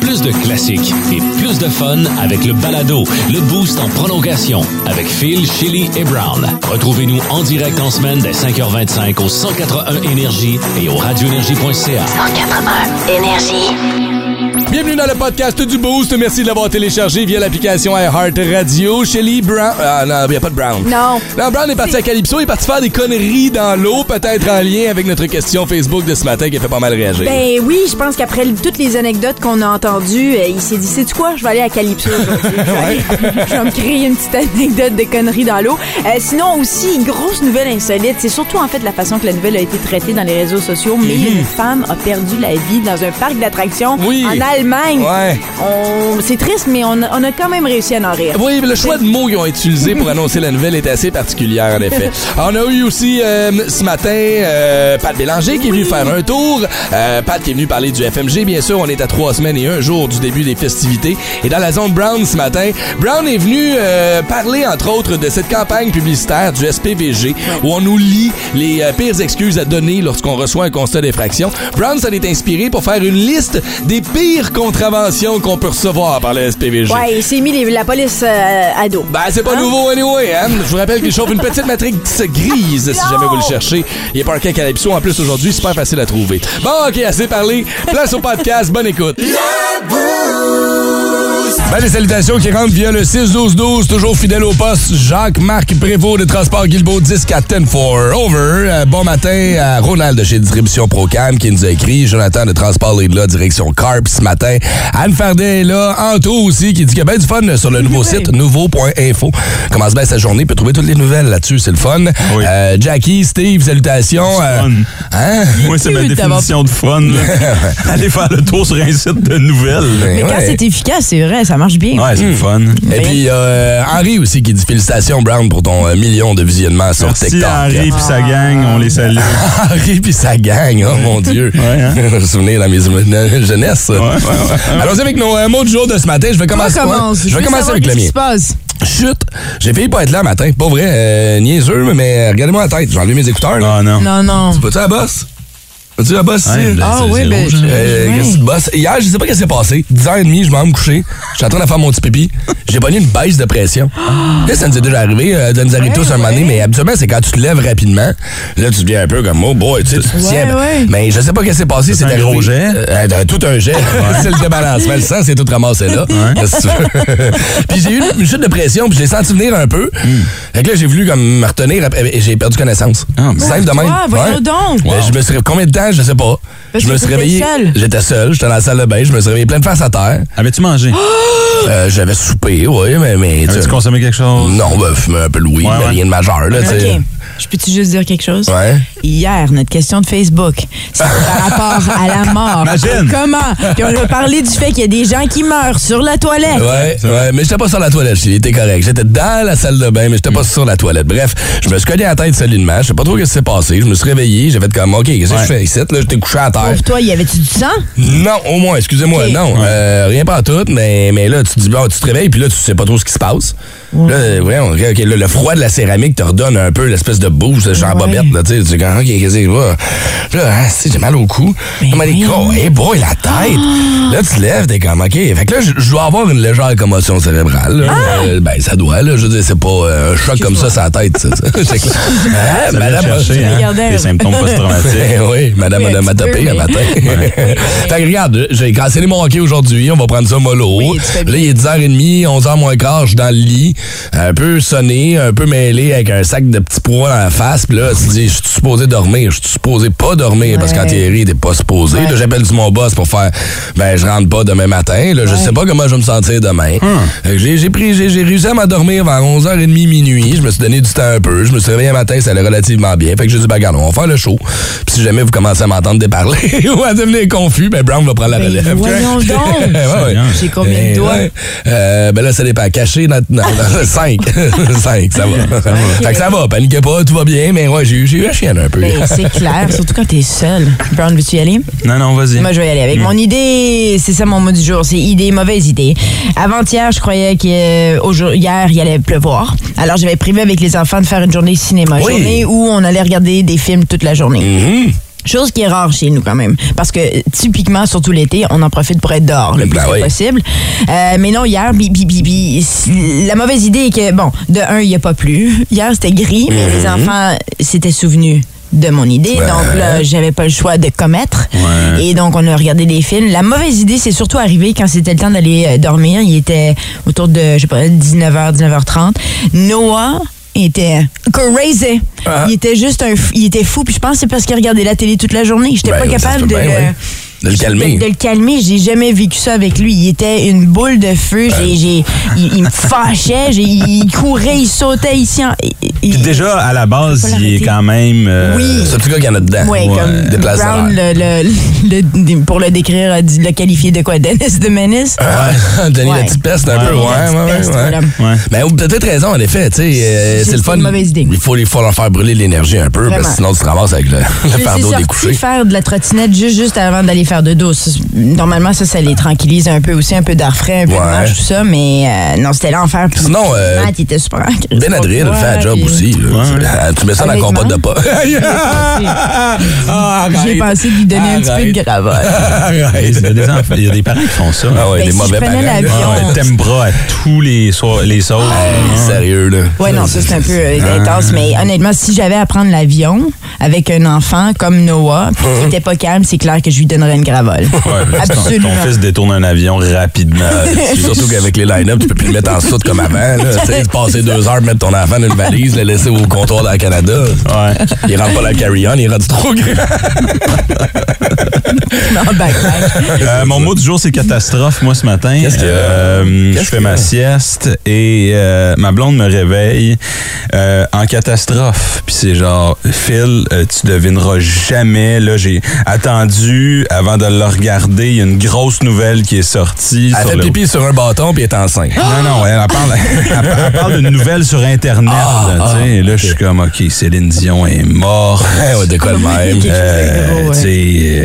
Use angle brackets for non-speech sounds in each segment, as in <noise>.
Plus de classiques et plus de fun avec le balado, le boost en prolongation avec Phil, Chili et Brown. Retrouvez-nous en direct en semaine dès 5h25 au 181 Énergie et au radioénergie.ca. 181 Énergie. Bienvenue dans le podcast du Boost. Merci de l'avoir téléchargé via l'application iHeart Radio. Shelly Brown. Ah non, il n'y a pas de Brown. Non. Non, Brown est parti à Calypso. Il est parti faire des conneries dans l'eau, peut-être en lien avec notre question Facebook de ce matin qui a fait pas mal réagir. Ben oui, je pense qu'après toutes les anecdotes qu'on a entendues, euh, il s'est dit, c'est quoi, je vais aller à Calypso aujourd'hui. <laughs> Je vais me créer une petite anecdote de conneries dans l'eau. Euh, sinon aussi, une grosse nouvelle insolite, c'est surtout en fait la façon que la nouvelle a été traitée dans les réseaux sociaux, mais une femme a perdu la vie dans un parc d'attractions. Oui. en Ouais. On- C'est triste, mais on a, on a quand même réussi à en rire. Oui, mais le choix de mots qu'ils ont utilisé pour annoncer la nouvelle est assez particulière, en effet. <laughs> On a eu aussi euh, ce matin euh, Pat Bélanger qui est venu faire un tour. Euh, Pat qui est venu parler du FMG. Bien sûr, on est à trois semaines et un jour du début des festivités. Et dans la zone Brown ce matin, Brown est venu parler, entre autres, de cette campagne publicitaire du SPVG où on nous lit les pires excuses à donner lorsqu'on reçoit un constat d'infraction. Brown s'en est inspiré pour faire une liste des pires contraventions qu'on peut recevoir par le SPVG. Ouais, il s'est mis les- la police euh, à dos. Ben, c'est pas Hein? nouveau anyway, hein? Je vous rappelle qu'il chauffe une petite matrix grise, si jamais vous le cherchez. Il est parqué à Calypso en plus aujourd'hui, super facile à trouver. Bon, ok, assez parlé. Place au podcast, bonne écoute. Ben, les salutations qui rentrent via le 6-12-12, toujours fidèle au poste. Jacques-Marc Prévost de Transport Guilbeault, 10 4 for over. Euh, bon matin à Ronald de chez Distribution Procam qui nous a écrit. Jonathan de Transport Lidla, direction Carp ce matin. Anne Fardet est là. Anto aussi qui dit qu'il y a bien du fun sur le nouveau <laughs> site nouveau.info. Commence bien sa journée, peut trouver toutes les nouvelles là-dessus, c'est le fun. Oui. Euh, Jackie, Steve, salutations. Euh, Fun. hein? Moi, c'est ma définition de fun. là. <laughs> Aller faire le tour sur un site de nouvelles. Mais quand Ouais. c'est efficace, c'est vrai, ça marche bien. Ouais, c'est le fun. Et puis euh, Henri aussi qui dit félicitations Brown pour ton euh, million de visionnements sur Merci TikTok. Henri et sa gang, on les salue. <laughs> Henri puis sa gang, oh mon Dieu. <laughs> Ouais, hein? Je me souviens dans mes euh, jeunesse. ça. Ouais, ouais, ouais. Allons-y avec nos euh, mots du jour de ce matin. Je vais commencer, ouais, je vais commencer avec le mien. se passe? Chut, j'ai failli pas être là matin. Pas vrai, euh, niaiseux, mais regardez-moi la tête. J'ai enlevé mes écouteurs. Là. Ah non. Non, non. Vas-tu à la bosse? Vas-tu à la bosse? Ici? ben, Ah oui, ben. Euh, qu'est-ce que tu bosses? Hier, je sais pas ce qui s'est passé. 10h30, je m'en vais me coucher. J'étais en train de faire mon petit pipi. J'ai pogné une baisse de pression. <gasps> Là, ça nous est déjà arrivé. euh, ça nous arrive Ouais, tous un moment donné, mais habituellement, c'est quand tu te lèves rapidement. Là, tu deviens un peu comme, oh boy, tu sais, tu te Ouais, tiens. ouais. Mais je sais pas ce qui s'est passé. C'est un gros jet? Euh, euh, tout un jet. <laughs> <laughs> c'est le débalancement. Le sang, c'est tout ramassé là. Qu'est-ce que tu veux? <laughs> puis j'ai eu une chute de pression, puis je l'ai senti venir un peu. Fait que là, j'ai voulu comme me retenir j'ai perdu connaissance. Ah, ben. Simple de même. Ah, voyons Ouais. donc. Ben, je me suis combien de temps, je sais pas. Parce je me suis réveillé. seul. J'étais seul, j'étais dans la salle de bain, je me suis réveillé pleine face à terre. Avais-tu mangé? <gasps> Euh, J'avais soupé, oui, mais. mais tu- Avais-tu consommé quelque chose? non, ben, fumé un peu de weed, Ouais, mais ouais. rien de majeur, là, tu sais. OK. Je peux-tu juste dire quelque chose? Ouais. Hier, notre question de Facebook, c'était par <laughs> rapport à la mort. Imagine. Comment? Puis on a parlé du fait qu'il y a des gens qui meurent sur la toilette. Ouais, ouais, mais j'étais pas sur la toilette, j'étais correct. J'étais dans la salle de bain, mais j'étais pas sur la toilette. Bref, je me suis cogné à la tête solidement. Je sais pas trop ce qui s'est passé. Je me suis réveillé, j'ai fait comme, OK, qu'est-ce que Ouais. je fais ici? Là, j'étais couché à terre. Pour toi, y avait-tu du sang? Non, au moins, excusez-moi, non. Euh, rien pas tout, mais, mais là, tu te dis, bon, tu te réveilles, puis là, tu sais pas trop ce qui se passe. Là, euh, voyons, là, le froid de la céramique te redonne un peu l'espèce de boost, genre Ouais. bobette, là, tu sais, tu dis, ok, qu'est-ce que c'est, va. Là, hein, j'ai mal au cou. Mais On m'a dit, voyons. oh, hey boy, la tête. Là, tu te lèves, t'es comme, ok. Fait que là, je dois avoir une légère commotion cérébrale, là. Euh, ben, ça doit, là. Je veux dire, c'est pas euh, un choc comme ça sur la tête, ça. <laughs> C'est clair. Hein, madame, chercher, hein, Regardez. les symptômes post-traumatiques. <laughs> oui, madame Oui, m'a tapé matin. <laughs> fait que regarde, j'ai cancellé mon hockey aujourd'hui, on va prendre ça mollo. Oui, là, il est 10h30, 11h moins quart, je suis dans le lit, un peu sonné, un peu mêlé avec un sac de petits pois dans la face. Puis là, tu dis, je suis supposé dormir, je suis supposé pas dormir parce Ouais. qu'en théorie, t'es pas supposé. Ouais. Là, j'appelle mon boss pour faire, ben, je rentre pas demain matin. Là, je sais pas comment je vais me sentir demain. Que J'ai pris, j'ai j'ai réussi à m'endormir vers 11h30 minuit. Je me suis donné du temps un peu. Je me suis réveillé un matin, ça allait relativement bien. Fait que j'ai dit, ben, regarde, on va faire le show. Puis si jamais vous commencez à m'entendre déparler <laughs> ou à devenir confus, ben, Brown va prendre la Ben, relève. voyons <laughs> donc. Ouais, ouais. J'ai combien de Eh, doigts? ouais. Euh, ben là, ça dépend. Caché dans, dans, dans 5. 5, <laughs> ça va. Fait que ça va, paniquez pas, tout va bien, mais ouais, j'ai eu la chienne un peu. Ben, c'est clair, surtout quand t'es seul. Brown, veux-tu y aller? Non, non, vas-y. Moi, je vais y aller avec. Mon idée, c'est ça mon mot du jour, c'est idée, mauvaise idée. Avant-hier, je croyais qu'hier, hier, il allait pleuvoir. Alors, j'avais prévu avec les enfants de faire une journée cinéma. Oui. Journée où on allait regarder des films toute la journée. Mhm. Chose qui est rare chez nous quand même. Parce que typiquement, surtout l'été, on en profite pour être dehors le plus Ben oui. possible. Euh, mais non, hier, bi, bi, bi, la mauvaise idée est que, bon, de un, il n'y a pas plu. <laughs> Hier, c'était gris, mais les enfants s'étaient souvenus de mon idée. Mhm. Ouais. Donc là, j'avais pas le choix de commettre. Ouais. Et donc, on a regardé des films. La mauvaise idée, c'est surtout arrivé quand c'était le temps d'aller euh, dormir. Il était autour de, je sais pas, 19h, 19h30. Noah était crazy. Ah. Il était juste un, il était fou. Puis je pense que c'est parce qu'il regardait la télé toute la journée. J'étais Ben, pas capable de, bien, le- ouais. De le calmer. De, de le calmer. J'ai jamais vécu ça avec lui. Il était une boule de feu. J'ai, j'ai, il, il me fâchait. J'ai- il courait, il sautait ici. En, il- Puis déjà, à la base, il est quand même. euh, Oui. C'est le gars qu'il y en a dedans. Ouais, comme Brown, le, le, le- pour le décrire, a dit- le qualifié de quoi? Dennis de Menace? Ouais. <laughs> Denis Ouais. la petite peste, un Ouais, peu. ouais, Ouais, ouais. Mais ou peut-être raison, en effet. tu sais, euh, c'est le fun. une mauvaise idée. Il faut, il faut leur faire brûler l'énergie un peu, parce que sinon, tu te ramasses avec le, le fardeau découché. faire de la trottinette juste, juste avant d'aller faire de Normalement, ça, ça les tranquillise un peu aussi, un peu d'air frais, un peu Ouais. de marche, tout ça, mais euh, non, c'était l'enfer. Sinon, euh, il était super Benadryl fait un job aussi. là. Ouais. Euh, Tu mets ça dans la compote de pas. <laughs> Ah, J'ai pensé de lui donner un petit peu de gravol. Il y a des parents qui font ça. Ah ouais, Ben, des si mauvais je prenais parents. l'avion- Ah T'aimes bras à tous les, soirs, les sauces. Hey, Sérieux, là. Ouais, non, ça, c'est un peu euh, intense, mais honnêtement, si j'avais à prendre l'avion avec un enfant comme Noah, puis qui était pas calme, c'est clair que je lui donnerais Ouais, mais ton- fils détourne un avion rapidement. <laughs> Surtout qu'avec les line-up, tu peux plus le mettre en soute comme avant. Tu sais, passer deux heures, mettre ton enfant dans une valise, le laisser au comptoir dans le Canada. Ouais. Il rentre pas le carry-on, il rentre trop grand. <laughs> <laughs> non, backlash. Euh, mon mot du jour, c'est catastrophe, moi, ce matin. Qu'est-ce? Euh, je fais ma sieste et euh, ma blonde me réveille euh, en catastrophe. Puis c'est genre, Phil, euh, tu devineras jamais. Là, j'ai attendu avant de le regarder. Il y a une grosse nouvelle qui est sortie. Elle sur fait le- pipi sur un bâton puis est enceinte. Non, non, elle, elle parle, <laughs> elle, elle parle d'une nouvelle sur Internet. Ah, là, ah, Et là, je suis comme, OK, Céline Dion est morte. <laughs> Ouais, ouais, de quoi le même?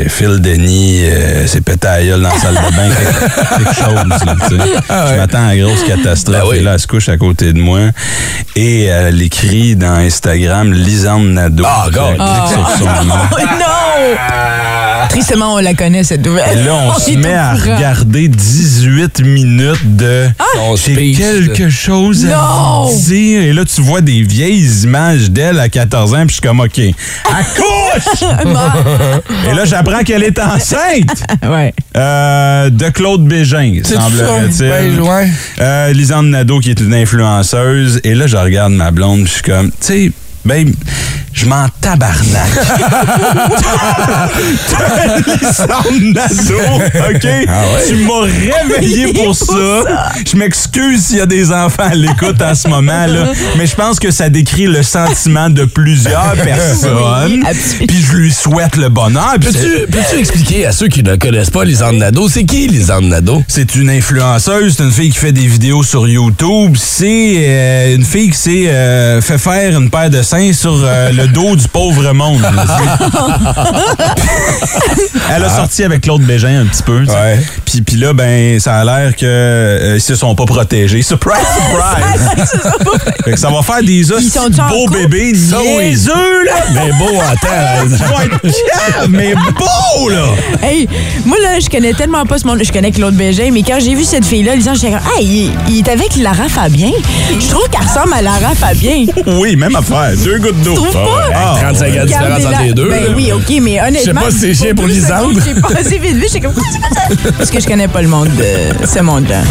Phil Denis, euh, c'est pété à la gueule dans la salle de bain, quelque, quelque chose. Là, tu sais. <laughs> Je m'attends à une grosse catastrophe. Ben oui. Et là, elle se couche à côté de moi. Et elle écrit dans Instagram Lisande Nadeau. Ah, God. Je clique sur son nom. <laughs> Oh non! <laughs> Tristement, on la connaît, cette nouvelle. Et là, on, <laughs> se met à courant. regarder 18 minutes de Son J'ai quelque chose Non! à dire. Et là, tu vois des vieilles images d'elle à 14 ans, puis je suis comme, OK, accouche! <laughs> Et là, j'apprends qu'elle est enceinte <laughs> ouais. euh, de Claude Bégin, C'est semblerait-il. Ben, ouais. Euh, Lisande Nadeau, qui est une influenceuse. Et là, je regarde ma blonde, puis je suis comme, tu sais, ben, je m'en tabarnak. <laughs> Nadeau, OK? Tu m'as réveillé pour ça. Je m'excuse s'il y a des enfants à l'écoute en ce moment, là. Mais je pense que ça décrit le sentiment de plusieurs <laughs> personnes. absolument. Puis je lui souhaite le bonheur. Peux-tu peux-tu expliquer à ceux qui ne connaissent pas Lisande Nadeau, c'est qui Lisande Nadeau? C'est une influenceuse, c'est une fille qui fait des vidéos sur YouTube. C'est euh, une fille qui s'est euh, fait faire une paire de seins sur euh, le dos du pauvre monde. <laughs> Elle a sorti avec Claude Bégin un petit peu. Ouais. Puis, puis là, ben, ça a l'air que euh, ils se sont pas protégés. Surprise, surprise! <laughs> Fait que ça va faire des os beaux bébés niaiseux, là! Mais beau, attends. <laughs> Mais beaux, là! Hey, moi, là, je connais tellement pas ce monde. Je connais Claude Bégin, mais quand j'ai vu cette fille-là, Lisanne, j'étais comme, hey, il, il est avec Lara Fabien. Je trouve qu'elle ressemble à Lara Fabien. Oui, même affaire. Deux gouttes d'eau. Trouves pas? Ah, 35 ans de différence entre les deux. Ben oui, OK, mais honnêtement. Je sais pas si c'est chien pour secondes, J'ai passé vite vite, j'étais comme, c'est? Parce que je connais pas le monde de ce monde-là.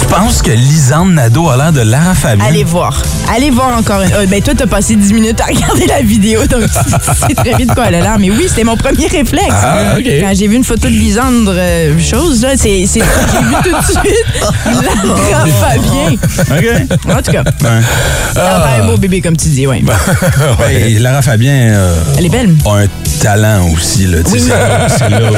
Tu penses que Lisande Nadeau a l'air de Lara Fabian? Allez voir. Allez voir encore une. euh, ben, toi, t'as passé 10 minutes à regarder la vidéo, donc <laughs> tu sais très vite quoi elle a l'air. Mais oui, c'était mon premier réflexe. Ah, OK. Quand j'ai vu une photo de Lisandre, euh, chose, là, c'est c'est j'ai vu tout de suite. Lara <laughs> Fabien. OK. En tout cas, Ouais. ça va faire un beau bébé, comme tu dis, ouais. <laughs> Lara Fabien euh, Elle est belle. a un talent aussi. Là, c'est- là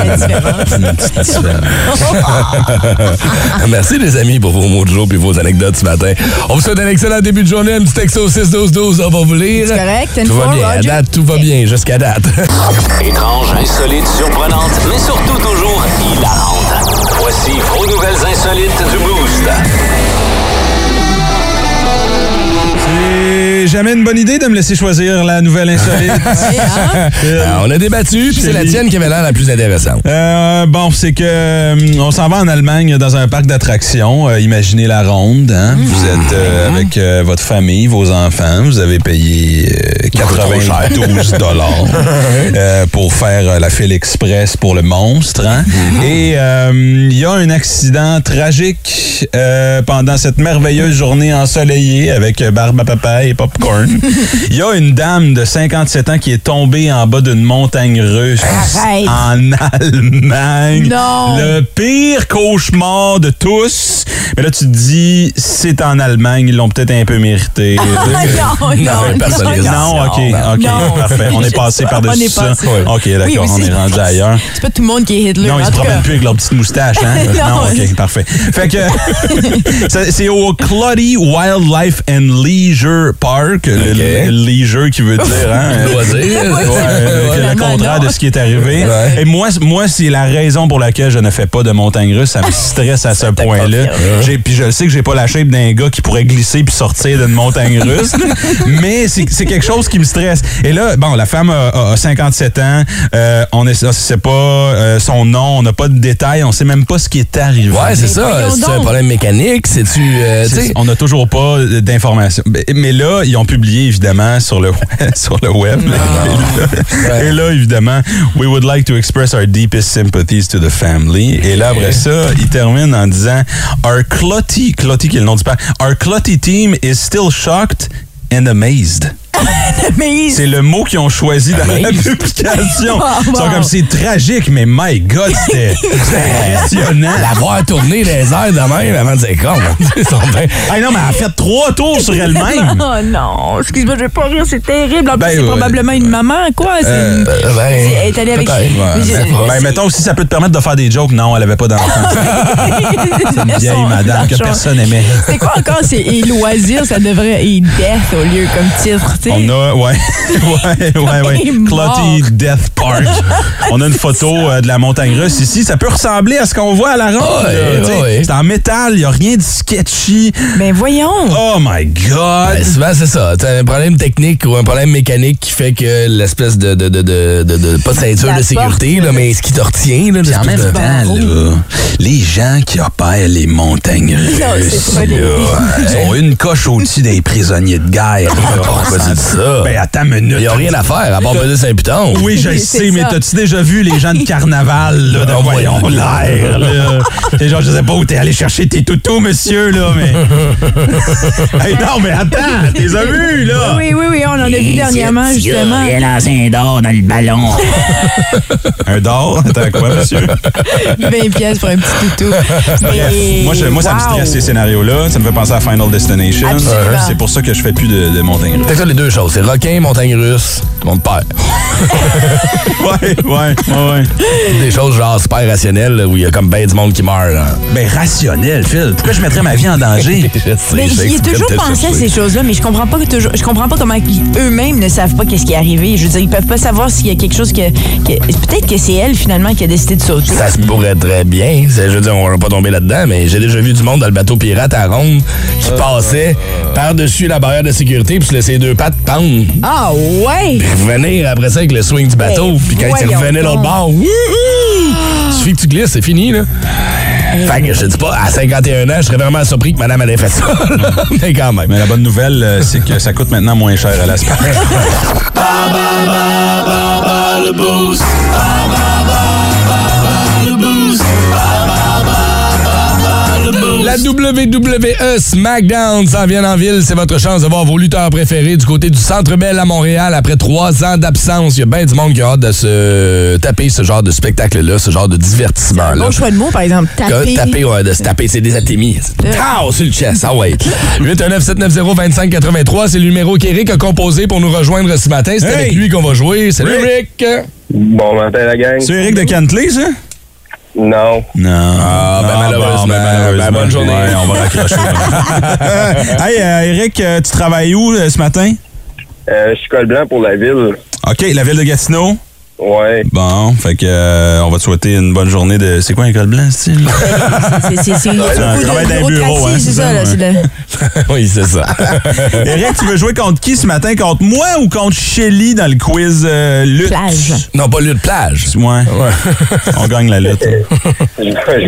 où-. Merci les amis pour vos mots de jour et vos anecdotes ce matin. On vous souhaite un excellent début de journée. Un petit texto 6-12-12, on va vous lire. C'est correct? Tout va four, bien. À date, tout va bien jusqu'à date. <laughs> Étrange, insolite, surprenante, mais surtout toujours hilarante. Voici vos nouvelles insolites du Boost. C'est jamais une bonne idée de me laisser choisir la nouvelle insolite. <laughs> Ah, on a débattu, puis c'est la tienne qui avait l'air la plus intéressante. Euh, bon, c'est que euh, on s'en va en Allemagne dans un parc d'attractions. Euh, imaginez la ronde. Hein? Vous êtes euh, avec euh, votre famille, vos enfants. Vous avez payé euh, 92 <laughs> dollars <laughs> euh, pour faire euh, la file express pour le monstre. hein? Et euh, il y a un accident tragique euh, pendant cette merveilleuse journée ensoleillée avec euh, barbe à papa et popcorn. Il y a une dame de 57 ans qui est tombée en bas d'une montagne russe Arrête. en Allemagne. Non. Le pire cauchemar de tous. Mais là, tu te dis, c'est en Allemagne, ils l'ont peut-être un peu mérité. <laughs> Non, non, Non, non, ok, ok, Non. parfait. On est passé par-dessus ça. passé. Ok, d'accord, Oui, on est rendu ailleurs. C'est pas tout le monde qui est Hitler. Non, ils se promènent plus avec leur petite moustache, hein? <laughs> Non. ok, parfait. Fait que <laughs> ça- c'est au Clutty Wildlife and Leisure Park. Le, Ok. le leisure qui veut dire, hein? <laughs> Loisir. Ouais, Ouais, euh, ouais. le contraire de ce qui est arrivé. Ouais. Et moi, moi c'est la raison pour laquelle je ne fais pas de montagne russe. Ça me <laughs> stresse à ce point-là. Puis je sais que j'ai pas la shape d'un gars qui pourrait glisser puis sortir d'une montagne <laughs> russe. mais c'est quelque chose qui me stresse. Et là, bon, la femme a, a- a 57 ans. Euh, on ne sait pas euh, son nom. On n'a pas de détails. On sait même pas ce qui est arrivé. Ouais, c'est ça. C'est un problème mécanique. C'est-tu. euh, On n'a toujours pas d'informations. Mais- Mais là, ils ont publié évidemment sur le, <laughs> sur le web. Et là, évidemment, we would like to express our deepest sympathies to the family. Et là, après ça, ils terminent en disant Our Clotty, Clotty qui est le nom du père, Our Clotty team is still shocked and amazed. <laughs> C'est le mot qu'ils ont choisi dans la publication. Wow, <laughs> Ils sont wow. comme c'est tragique, mais my God, c'était <laughs> impressionnant. L'avoir tourné les airs de même avant de dire con. Ah non, mais elle a fait trois tours sur elle-même. Oh non, excuse-moi, je vais pas rire, c'est terrible. En plus, Ben, c'est ouais. probablement une maman, quoi. C'est une- Euh, ben, c'est- Elle est allée avec. ouais. Mais j'ai- Ben, mettons aussi, ça peut te permettre de faire des jokes. Non, elle avait pas d'enfant. C'est une vieille Son- madame que son- personne aimait. C'est quoi encore? C'est et loisir, ça devrait être death au lieu comme titre, sais. On a, <laughs> ouais, ouais, ouais, ouais. Clotty Death Park. On a une photo <laughs> euh, de la montagne russe ici. Ça peut ressembler à ce qu'on voit à la ronde. C'est en métal, il n'y a rien de sketchy. Ben voyons. Oh my God! Ben, souvent, c'est ça. T'as un problème technique ou un problème mécanique qui fait que l'espèce de, de, de, de, de- de- pas de ceinture La de sécurité, porte. là, mais ce qui te retient, là, en même temps, là, les gens qui opèrent les montagnes russes, là, ils sont une coche au-dessus des prisonniers de guerre. <laughs> ça? Ben, attends une minute. Il n'y a rien à faire à part peser saint piton. Oui, je le sais, mais t'as-tu déjà vu les gens de <laughs> carnaval, là, de Ah, voyons l'air, là? <laughs> C'est genre, je sais pas où t'es allé chercher tes toutous, monsieur, là, mais... <laughs> hey, non, mais attends, t'es as vus, là? Oui, oui, oui, on en a vu dernièrement, justement. J'ai lancé un d'or dans le ballon. Un d'or? Attends, quoi, monsieur? 20 pièces pour un petit toutou. Moi, je- moi ça me stresse ces scénarios-là. Ça me fait penser à Final Destination. C'est pour ça que je fais plus de, de montagne les deux choses. C'est requin, montagne russe, mon père. <laughs> Ouais, ouais, ouais, ouais. Des choses genre super rationnelles là, où il y a comme ben du monde qui meurt. là. Ben, rationnel, Phil. Pourquoi je mettrais ma vie en danger? <laughs> Je sais, Mais j'y ai toujours pensé à ces choses-là, mais je comprends pas que toujours, je comprends pas comment eux-mêmes ne savent pas qu'est-ce qui est arrivé. Je veux dire, ils peuvent pas savoir s'il y a quelque chose que, que- peut-être que c'est elle finalement qui a décidé de sauter. Ça se pourrait très bien. Je veux dire, on va pas tomber là-dedans, mais j'ai déjà vu du monde dans le bateau pirate à Ronde qui passait par-dessus la barrière de sécurité puis se laisser les deux pattes Ah ouais? Puis revenir après ça avec le swing du bateau. Ben, Puis quand il revenait l'autre bord, wouhou! suffit que tu glisses, c'est fini, là. Fait que je te dis pas, à 51 ans, je serais vraiment surpris que madame allait fait ça. là. <laughs> mais quand même. Mais la bonne nouvelle, euh, c'est que ça coûte maintenant moins cher à la <laughs> La WWE SmackDown s'en vient en ville. C'est votre chance de voir vos lutteurs préférés du côté du Centre Bell à Montréal après trois ans d'absence. Il y a bien du monde qui a hâte de se taper ce genre de spectacle-là, ce genre de divertissement-là. Bon choix de mots, par exemple. Taper. Taper, ouais, de se taper, c'est des atémies. Tao sur le chest, ah ouais. 819-790-2583, c'est le numéro qu'Éric a composé pour nous rejoindre ce matin. C'est Hey! avec lui qu'on va jouer. Salut Rick! Rick! Bon matin, la gang. C'est Eric de Cantley, ça? Non. Non. Ah, ben, malheureusement. Ben, bonne journée. Ouais, on va raccrocher. <laughs> <laughs> hey, euh, Eric, euh, tu travailles où euh, ce matin? Euh, je suis col blanc pour la ville. OK, la ville de Gatineau. Ouais. Bon, fait que euh, on va te souhaiter une bonne journée de. C'est quoi un col blanc, style? <laughs> C'est c'est- c'est- un c'est- travail d'un bureau hein, c'est ça, ça, là. ouais. c'est le- <laughs> oui, c'est ça. <laughs> Eric, tu veux jouer contre qui ce matin? Contre moi ou contre Shelly dans le quiz euh, lutte? Plage. non, pas de plage. Ouais. On gagne la lutte. Je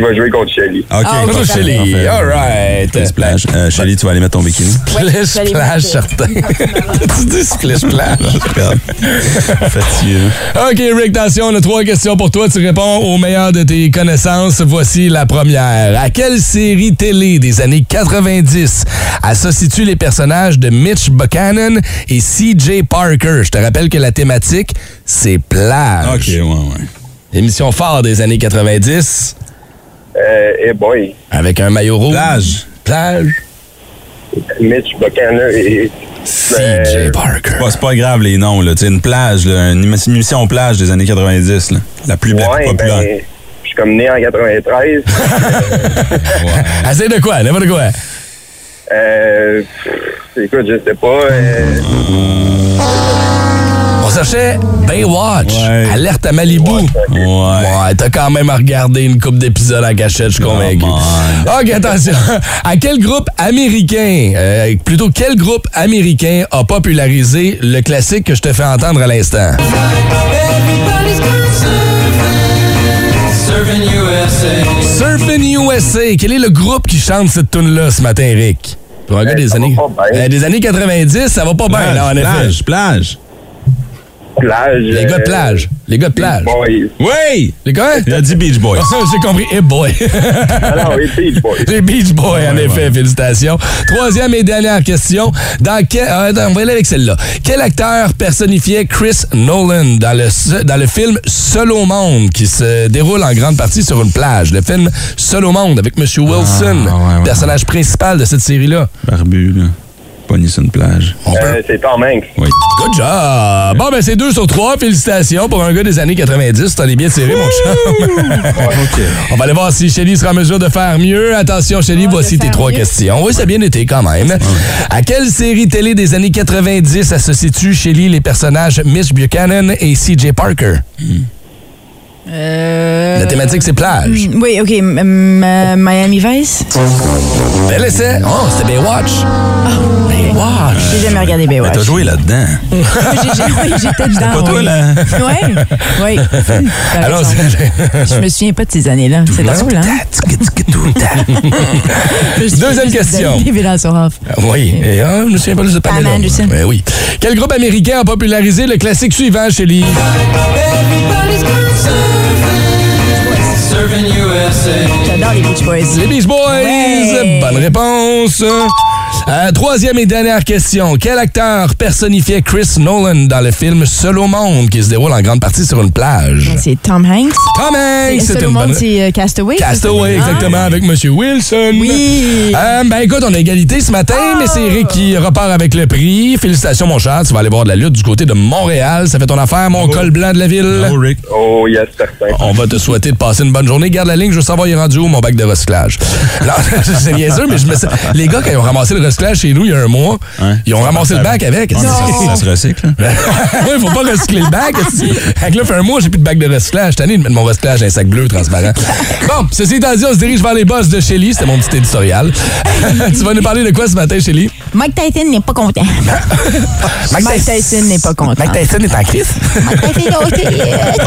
vais jouer contre Shelly. OK. Ah, ok, parfait, Shelly, parfait. all right. Plage. Euh, Shelly, tu vas aller mettre ton bikini. Vais aller plage, certain. tu dis splish plage. Fatigué. OK, Rick, attention, on a trois questions pour toi. Tu réponds au meilleur de tes connaissances. Voici la première. À quelle série télé des années 90 associe-tu les personnages de Mitch Buchanan et C.J. Parker? Je te rappelle que la thématique, c'est plage. OK, ouais, ouais. Émission phare des années 90 Euh, eh boy, avec un maillot rouge. Plage. Plage. Mitch Buchanan et... C.J. Euh, Parker. Bon, c'est pas grave les noms, là. Une plage, là, une émission- plage des années 90, là. La plus, la plus ouais, populaire. ben, je suis comme né en 93. <laughs> Assez de quoi? N'importe quoi. euh, écoute, je sais pas. euh, On cherchait Baywatch. Ouais. Alerte à Malibu. Ouais. Ouais, t'as quand même regardé une coupe d'épisodes en cachette, je suis convaincu. Come OK, attention. À quel groupe américain, euh, plutôt quel groupe américain a popularisé le classique que je te fais entendre à l'instant? Surfing USA. Quel est le groupe qui chante cette tune-là ce matin, Eric? Pour un gars Eh, des ça va années, euh, des années 90, ça va pas bien, là, en effet. plage, plage. Plage. Les gars de euh, plage. Les gars de plage. Oui! Les gars? Il a dit Beach Boys. J'ai compris. Hey boy. Ah non, les Beach Boys. Les Beach Boys, en effet, félicitations. Troisième et dernière question. Dans quel, euh, attends, on va aller avec celle-là. Quel acteur personnifiait Chris Nolan dans le, dans le film Seul au monde qui se déroule en grande partie sur une plage? Le film Seul au monde avec M. Wilson, Ah, ouais, ouais. personnage principal de cette série-là. Barbu, là. Pogné sur une plage. Euh, c'est Tom Hanks. Oui. Good job! Bon, ben c'est deux sur trois. Félicitations pour un gars des années 90. T'en es bien tiré, mon chum. <laughs> OK. On va aller voir si Shelly sera en mesure de faire mieux. Attention, Shelly, Oh, voici tes trois mieux. questions. Oui, ça a bien été quand même. À quelle série télé des années 90 associe-tu, Shelly, les personnages Mitch Buchanan et C.J. Parker? Euh, La thématique, c'est plage. mm, Oui, OK. m- m- Miami Vice? Bel essai. Oh, c'était Baywatch. Baywatch. J'ai jamais regardé Mais Baywatch. t'as joué là-dedans. <laughs> J'ai- j'ai- oui, J'étais dedans. Pas toi, là. Oui, oui. <laughs> Alors, Je me souviens pas de ces années-là. C'est drôle, hein? <laughs> Deuxième question. Off. Oui, et ah, je me souviens pas de ce panel Anderson. Oui, oui. Quel groupe américain a popularisé le classique suivant, Shelly? J'adore les Beach Boys. Les Beach Boys! Ouais. Bonne réponse! Euh, troisième et dernière question. Quel acteur personnifiait Chris Nolan dans le film Seul au monde qui se déroule en grande partie sur une plage? C'est Tom Hanks. Tom Hanks! C'est Seul au monde, bonne... c'est euh, Castaway. Castaway, Ah. exactement, avec M. Wilson. Oui. Euh, ben écoute, on a égalité ce matin, mais c'est Eric qui repart avec le prix. Félicitations, mon cher. Tu vas aller voir de la lutte du côté de Montréal. Ça fait ton affaire, mon col blanc de la ville. Bravo, Rick. Oh, yes, certain. On va te souhaiter de passer une bonne journée. Garde la ligne, je veux savoir, il est rendu où mon bac de recyclage? <laughs> <laughs> C'est bien sûr, mais je me sais- les gars, quand ils ont ramassé le recyclage chez nous il y a un mois, Hein? ils ont ramassé le bac avec. Ça, ça se recycle. hein? <laughs> Il faut pas recycler le bac. Fait que là, fait un mois, j'ai plus de bac de recyclage. Je tanné de mettre mon recyclage dans un sac bleu transparent. <laughs> Bon, ceci étant dit, on se dirige vers les boss de Shelly. C'était mon petit éditorial. <laughs> tu vas nous parler de quoi ce matin, Shelly? Mike Tyson n'est pas content. Mike Tyson n'est pas content. Mike Tyson est en crise. Mike Tyson euh, t'as.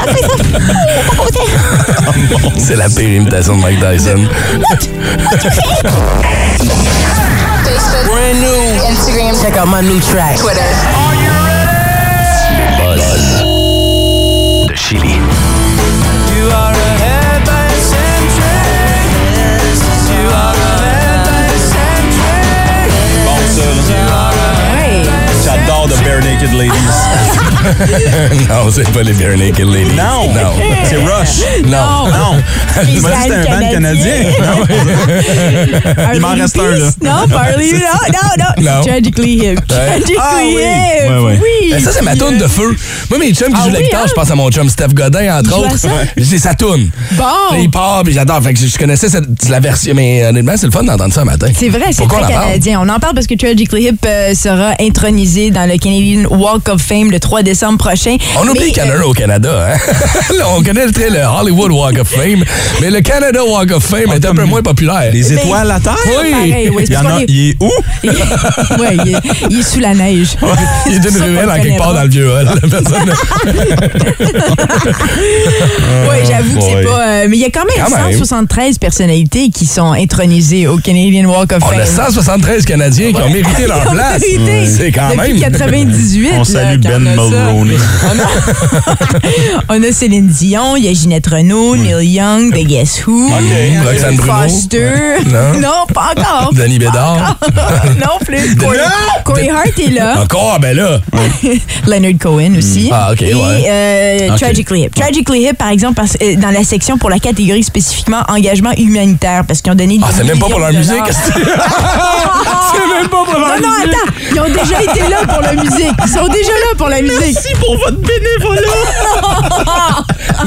Pas content. C'est la pire imitation de Mike Tyson. Brand new. Instagram. Check out my new track. Twitter. Buzz de Chili. You are ahead by a century. You are ahead by a century. Bon, Bare Naked Ladies. <laughs> non, c'est pas les Bare Naked Ladies. Non! Non. <laughs> C'est Rush. Non. Non! Les Tu m'as dit que c'était un band canadien. <laughs> Il m'en reste un, là. Non, Parley, non, non, non. Non. C'est Tragically Hip. Tragically Ah oui. Hip. Oui. Ben, ça, c'est ma toune de feu. Moi, mes chums qui Ah jouent la guitare, hein? je pense à mon chum Steph Godin, entre autres. ça? C'est sa toune. Bon. Il part, puis j'adore. Fait que je je connaissais la version, mais honnêtement, c'est le fun d'entendre ça un matin. C'est vrai, c'est Pourquoi très on en parle? canadien. On en parle parce que Tragically Hip euh, sera intronisé dans le Canadian Canadian Walk of Fame le 3 décembre prochain. On mais, oublie Canada euh... au Canada. Hein? <laughs> on connaît très le Hollywood Walk of Fame, mais le Canada Walk of Fame ah, est un peu moins populaire. Les étoiles à terre? Oui. Oui. Il, est où? Il il, sous la neige. Il est d'une ruelle en quelque part dans le vieux <laughs> oui, j'avoue que c'est pas... Euh, mais il y a quand même 173 personnalités qui sont intronisées au Canadian Walk of Fame. 173 Canadiens qui ont mérité leur place. C'est quand même... On salue Ben Mulroney. <laughs> on a Céline Dion, il y a Ginette Renault. Neil Young, The Guess Who, okay. Euh, Foster. Non? pas encore. Danny Bédard. <laughs> Non plus. Corey Hart est là. <laughs> Encore, ben là. <laughs> Leonard Cohen aussi. Ah, OK, Et ouais. euh, OK. Tragically Hip. Tragically Hip, par exemple, parce- euh, dans la section pour la catégorie spécifiquement engagement humanitaire, parce qu'ils ont donné des Ah, c'est même pas pour leur millions de musique. dollars. C'est <laughs> c'est même pas pour leur Non, non, musique. attends. Ils ont déjà été là pour la musique. Ils sont déjà là pour la musique. Merci pour votre bénévolat.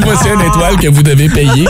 Voici une étoile que vous devez payer.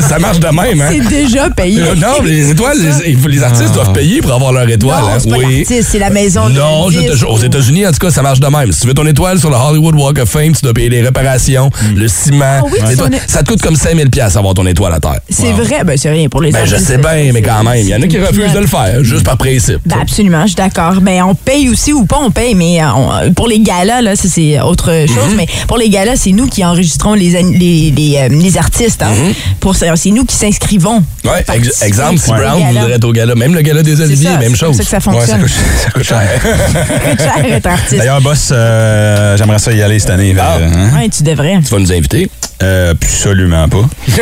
ça marche de même, hein? C'est déjà payé. Non, les étoiles, les, les artistes doivent payer pour avoir leur étoile. Non, hein? c'est pas c'est la maison de Non, je te disques jure, aux États-Unis, en tout cas, ça marche de même. Si tu veux ton étoile sur le Hollywood Walk of Fame, tu dois payer les réparations, le ciment. Ah oui, c'est Ça te coûte comme 5000 pièces avoir ton étoile à terre. C'est vrai, ben c'est rien pour les Ben, je sais bien, mais quand même, il y en a qui C'est refusent de le faire, juste par principe. Ben absolument, je suis d'accord. Ben on paye aussi ou pas, on paye, mais euh, on- pour les galas, là, ça c'est autre chose. Mhm. Mais pour les galas, c'est nous qui enregistrons les, les, les, euh, les artistes. Hein, pour ça, c'est nous qui s'inscrivons. Mhm. Ouais, exemple, si Brown voudrait être au gala, même le gala des Oliviers, même c'est chose. ça que ça Ouais, ça coûte, ça coûte cher. Cher être artiste. D'ailleurs, boss, euh, j'aimerais ça y aller cette année. Ah. euh, hein? Ouais, tu devrais. Tu vas nous inviter. Euh, absolument pas. <laughs>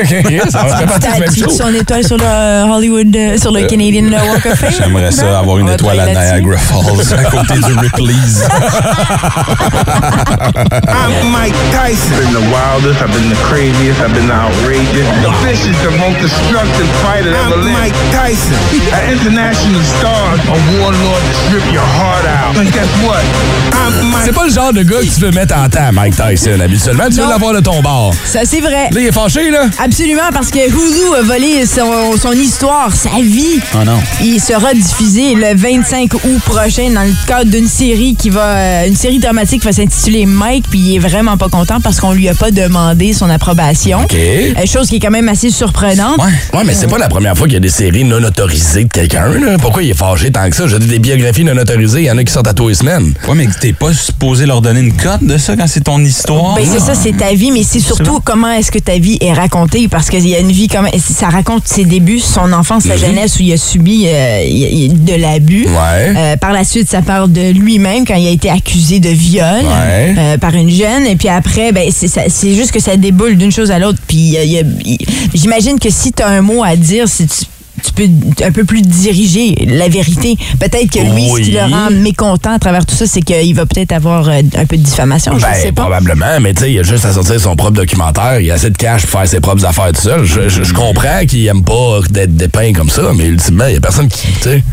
ça va faire partie du T'as même tu show. son étoile sur le Hollywood, euh, sur le Canadian Walk of Fame? J'aimerais ça avoir une On va étoile à travailler là-dessus. Niagara Falls à côté du <laughs> Ripley's. I'm Mike Tyson. I've been the wildest, I've been the craziest, I've been the outrageous. The fish is the most destructive fighter ever lived. Mike Tyson, an international star, a warlord to strip your heart out. And guess what? I'm Mike C'est pas le genre de gars que tu veux mettre en temps, Mike Tyson, habituellement. Tu veux Non. l'avoir de ton bord. Ça, c'est vrai. Là, il est fâché, là. Absolument, parce que Hulu a volé son, son histoire, sa vie. Oh non. Il sera diffusé le 25 août prochain dans le cadre d'une série qui va, euh, une série dramatique qui va s'intituler Mike, puis il est vraiment pas content parce qu'on lui a pas demandé son approbation. OK. Euh, chose qui est quand même assez surprenante. Ouais. Ouais, mais c'est pas la première fois qu'il y a des séries non autorisées de quelqu'un, là. Pourquoi il est fâché tant que ça? J'ai dit des biographies non autorisées, il y en a qui sortent à tous les semaines. Ouais, mais t'es pas supposé leur donner une cote de ça quand c'est ton histoire. Ben, c'est ça, c'est ta vie, mais c'est surtout comment est-ce que ta vie est racontée, parce qu'il y a une vie comme ça raconte ses débuts, son enfance, sa jeunesse où il a subi euh, de l'abus. Ouais. Euh, par la suite, ça parle de lui-même quand il a été accusé de viol Ouais. euh, par une jeune, et puis après, ben c'est juste que ça déboule d'une chose à l'autre. Puis j'imagine que si tu as un mot à dire, si tu tu peux un peu plus diriger la vérité. Peut-être que lui, ce qui le rend mécontent à travers tout ça, c'est qu'il va peut-être avoir euh, un peu de diffamation. je sais Ben, pas. probablement, mais tu sais, il a juste à sortir son propre documentaire. Il a assez de cash pour faire ses propres affaires tout seul. Je, je- je comprends qu'il aime pas d'être dépeint comme ça, mais ultimement, il y a personne qui.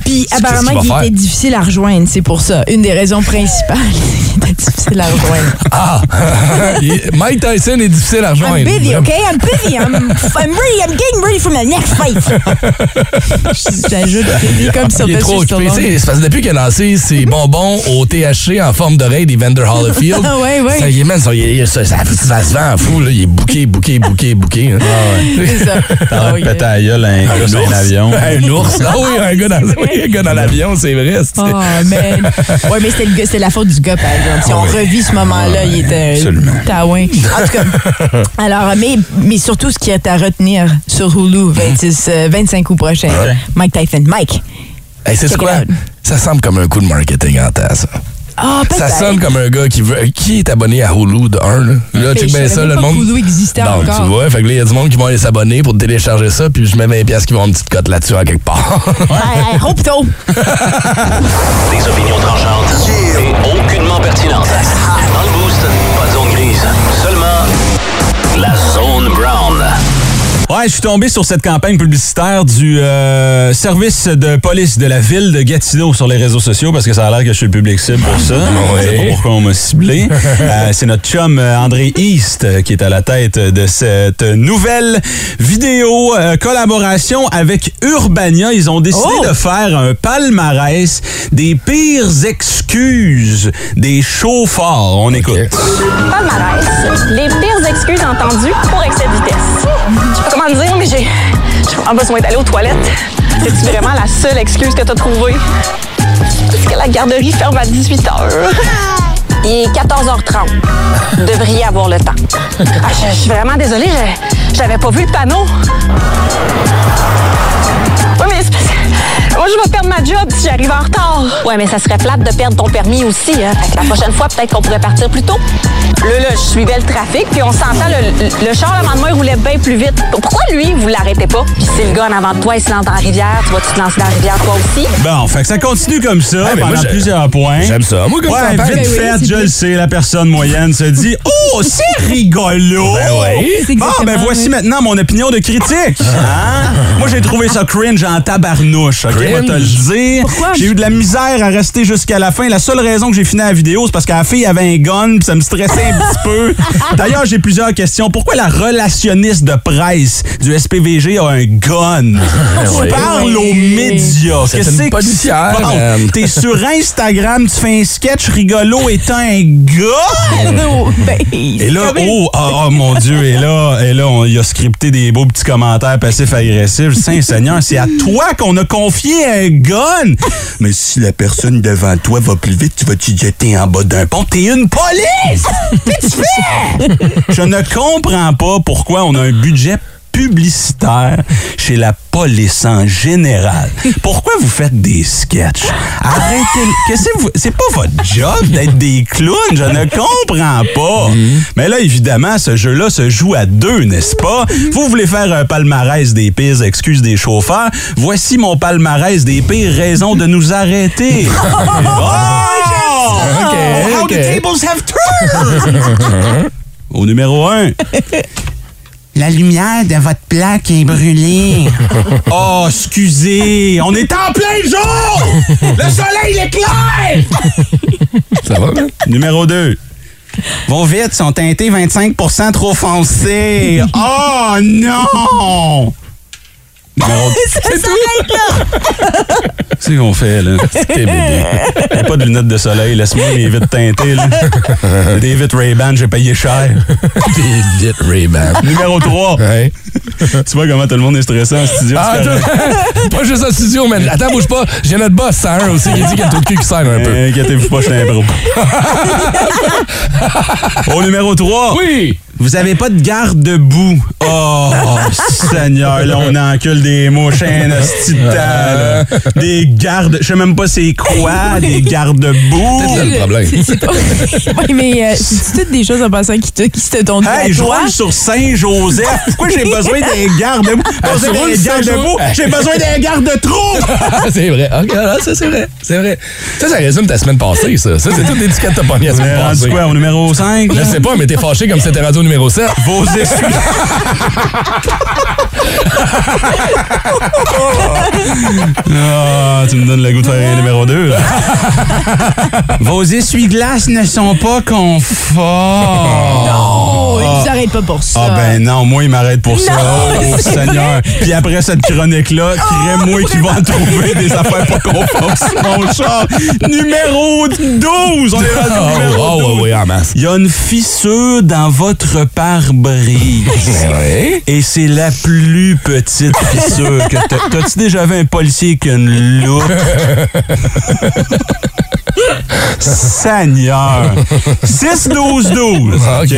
Puis apparemment, il était difficile à rejoindre, c'est pour ça. Une des raisons principales, <laughs> il était difficile à rejoindre. <laughs> Ah! <laughs> Mike Tyson est difficile à rejoindre. I'm busy? I'm busy. I'm, I'm ready. I'm getting ready for my next fight. <laughs> J'ajoute, est comme ça. Il est trop occupé. C'est parce que depuis qu'il a lancé ses bonbons au THC en forme d'oreille d'Evander Holyfield, <laughs> Ah ouais, ouais. ça y est, man, ça, ça, ça, ça se vend en fou. Là. Il est bouqué, bouqué, bouqué, bouqué. hein. C'est ça. T'as Ah à gueule un gars sur un avion. <laughs> Un ours. Ah oui, un gars dans, oui, un gars dans l'avion, c'est vrai. c'est- Oh, man. Ouais, mais c'était la faute du gars, par exemple. Si on revit ce moment-là, il était Absolument. taouin. En tout cas, alors, mais, mais surtout, ce qui est à retenir sur Hulu, 26, euh, 25 août prochain, Ouais. Mike Tyson. Mike. Hey, c'est quoi? Ça semble comme un coup de marketing en ça. Ah, Ça sonne comme un gars qui veut. Qui est abonné à Hulu de 1, là? Là, check bien ça, le monde. Hulu existait Donc, encore. tu vois, fait que là, il y a du monde qui vont aller s'abonner pour télécharger ça, puis je mets 20$ piastres qui vont avoir une petite cote là-dessus en quelque part. <laughs> Ropto. Des opinions tranchantes et aucunement pertinentes. Dans le boost, Ouais, je suis tombé sur cette campagne publicitaire du euh, service de police de la ville de Gatineau sur les réseaux sociaux parce que ça a l'air que je suis le public cible pour ça. <laughs> Je sais pas pourquoi on m'a ciblé. <laughs> Euh, c'est notre chum euh, André East euh, qui est à la tête de cette nouvelle vidéo euh, collaboration avec Urbania. Ils ont décidé Oh! de faire un palmarès des pires excuses des chauffeurs. On écoute. Palmarès. Les pires excuses entendues pour excès de vitesse. Dire, mais j'ai besoin d'aller aux toilettes. C'est vraiment la seule excuse que t'as trouvée? Parce que la garderie ferme à 18 heures. Il est 14h30. Vous devriez avoir le temps. Ah, je, je suis vraiment désolée, j'avais pas vu le panneau. Ma job si j'arrive en retard. Ouais, mais ça serait plate de perdre ton permis aussi. Hein. Fait que la prochaine fois, peut-être qu'on pourrait partir plus tôt. Là, là, je suivais le trafic, puis on s'entend, le, le, le char avant de moi, il roulait bien plus vite. Pourquoi lui, vous l'arrêtez pas? Puis si le gars en avant de toi, il se lance dans la rivière, tu vas-tu te lancer dans la rivière toi aussi? Bon, fait que ça continue comme ça moi, pendant j'ai- plusieurs points. J'aime ça. Moi, comme Ouais, vite Ben oui, fait, c'est je le sais, la personne moyenne se dit Oh, c'est rigolo! Ben oui. Bon, exactement, ben voici oui. maintenant mon opinion de critique. Hein? Moi, j'ai trouvé ça cringe en tabarnouche, OK? Je vais te le J'ai eu de la misère à rester jusqu'à la fin. La seule raison que j'ai fini la vidéo, c'est parce que la fille avait un gun, puis ça me stressait un petit peu. <laughs> D'ailleurs, j'ai plusieurs questions. Pourquoi la relationniste de presse du SPVG a un gun? <laughs> Tu parles aux médias. C'est Qu'est-ce une policière. T'es sur Instagram, tu fais un sketch rigolo étant un gars? <laughs> Et là, oh, oh, oh, mon Dieu, et là, et là, on y a scripté des beaux petits commentaires passifs agressifs. Saint-Seigneur, c'est à toi qu'on a confié un gun. <laughs> Mais si la personne devant toi va plus vite, tu vas te jeter en bas d'un pont? T'es une police! <laughs> Qu'est-ce que tu fais? Je ne comprends pas pourquoi on a un budget publicitaire chez la police en général. <laughs> Pourquoi vous faites des sketchs? Arrêtez. C'est pas votre job d'être des clowns. Je ne comprends pas. Mais là, évidemment, ce jeu-là se joue à deux, n'est-ce pas? Vous voulez faire un palmarès des pires excuses des chauffeurs? Voici mon palmarès des pires raisons de nous arrêter. <laughs> Oh! OK, How OK. the tables have turned! <laughs> Au numéro 1. La lumière de votre plaque est brûlée. <laughs> oh, excusez, on est en plein jour! Le soleil est clair! Ça va, hein? Numéro 2. Vos vitres sont teintées 25% trop foncées. <laughs> Oh non! Numéro <laughs> Ça s'arrête là! <laughs> Qu'est-ce qu'on fait, là? <laughs> T'es bébé. J'ai pas de lunettes de soleil, laisse-moi mes vitres teintées, là. Des vitres Ray-Ban, j'ai payé cher. T'es vite, Ray-Ban. Numéro 3. Ouais. Tu vois comment tout le monde est stressé en studio? Ah, c'est pas juste en studio, man. Attends, bouge pas. J'ai notre boss, 101 aussi, qui dit qu'il y a le trou de cul qui serre un peu. Inquiétez-vous pas, je suis un pro. Au numéro 3. Oui! Vous avez pas de garde-boue. Oh, Seigneur, là, on encule des mouches un de là. Des gardes... Je sais même pas c'est quoi, des garde-boue. C'est ça le problème. C'est pas... <laughs> oui, mais euh, c'est toutes des choses en passant qui te, qui se tombent Hey, à je roule sur Saint-Joseph. Pourquoi j'ai besoin d'un garde-boue? Pas besoin tu roules d'un garde-boue. Saint-Jo- J'ai besoin d'un garde-trou. <laughs> c'est vrai. OK, là, ça, c'est vrai. C'est vrai. Ça, ça résume ta semaine passée, ça. Ça, c'est toutes les étiquettes que t'as pognées la semaine passée. quoi, au numéro 5? Je sais pas, mais t'es fâché comme c'était radio numéro 7. <laughs> Vos essuie... <laughs> Ah, tu me donnes le goût de faire numéro 2. Vos essuie-glaces ne sont pas conformes. Oh, ils s'arrêtent pas pour ça. Ah ben non, moi il m'arrête pour ça. <laughs> Oh Seigneur. Puis après cette chronique-là, crée-moi qui va en trouver des affaires pas conformes sur <laughs> mon char. Numéro 12! On est au Oh, numéro oh, 12. oui, oui, en masse. Il y a une fissure dans votre pare-brise. <laughs> Oui. Et c'est la plus petite fissure que t'as. T'as-tu déjà vu un policier qui a une loupe? Seigneur! 6-12-12. Ok, OK?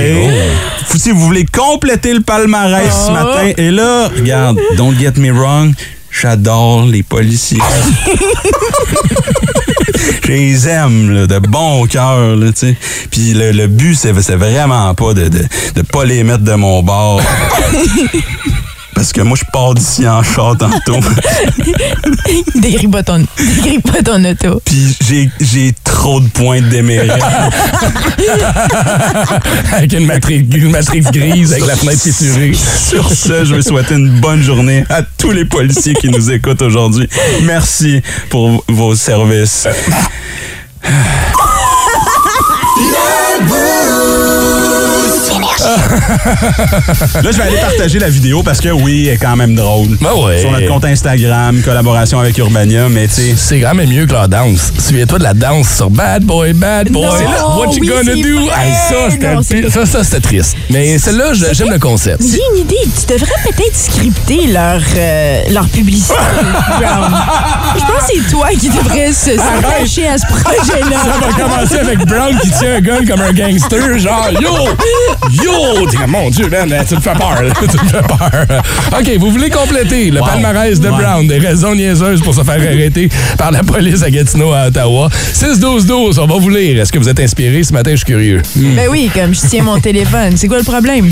Vous- Si vous voulez compléter le palmarès ce matin, et là, regarde, don't get me wrong, j'adore les policiers. <laughs> Je les aime, là, de bon cœur, là, tu sais. Puis le, le but, c'est c'est vraiment pas de, de, de pas les mettre de mon bord. <laughs> parce que moi, je pars d'ici en char tantôt. Dégris pas ton, pas ton auto. Puis j'ai, j'ai trop de points de démérite. <laughs> avec une matrice, une matrice grise, avec la fenêtre fissurée. Sur ce, je veux souhaiter une bonne journée à tous les policiers qui nous écoutent aujourd'hui. Merci pour vos services. <laughs> Là, je vais aller partager la vidéo parce que oui, elle est quand même drôle. Ben ouais. Sur notre compte Instagram, collaboration avec Urbania, mais tu sais. C'est quand même mieux que la danse. Souviens-toi de la danse sur Bad Boy, Bad Boy. Non, C'est là, What you oui, gonna c'est do? Hey, ça, c'était ça, ça, c'était triste. Mais celle-là, j'aime le concept. J'ai une idée. Tu devrais peut-être scripter leur, euh, leur publicité. <laughs> Brown. Je pense que c'est toi qui devrais se- s'attacher à ce Ça projet-là. va commencer avec Brown qui tient un gun comme un gangster, genre yo, yo, Comme, mon Dieu, man, tu me fais peur, là. <laughs> tu me fais peur. Ok, vous voulez compléter le Wow. palmarès de. Brown, des raisons niaiseuses pour se faire arrêter par la police à Gatineau à Ottawa. 6-12-12, on va vous lire. Est-ce que vous êtes inspiré? Ce matin? Je suis curieux. Ben oui, comme je tiens mon téléphone. C'est quoi le problème?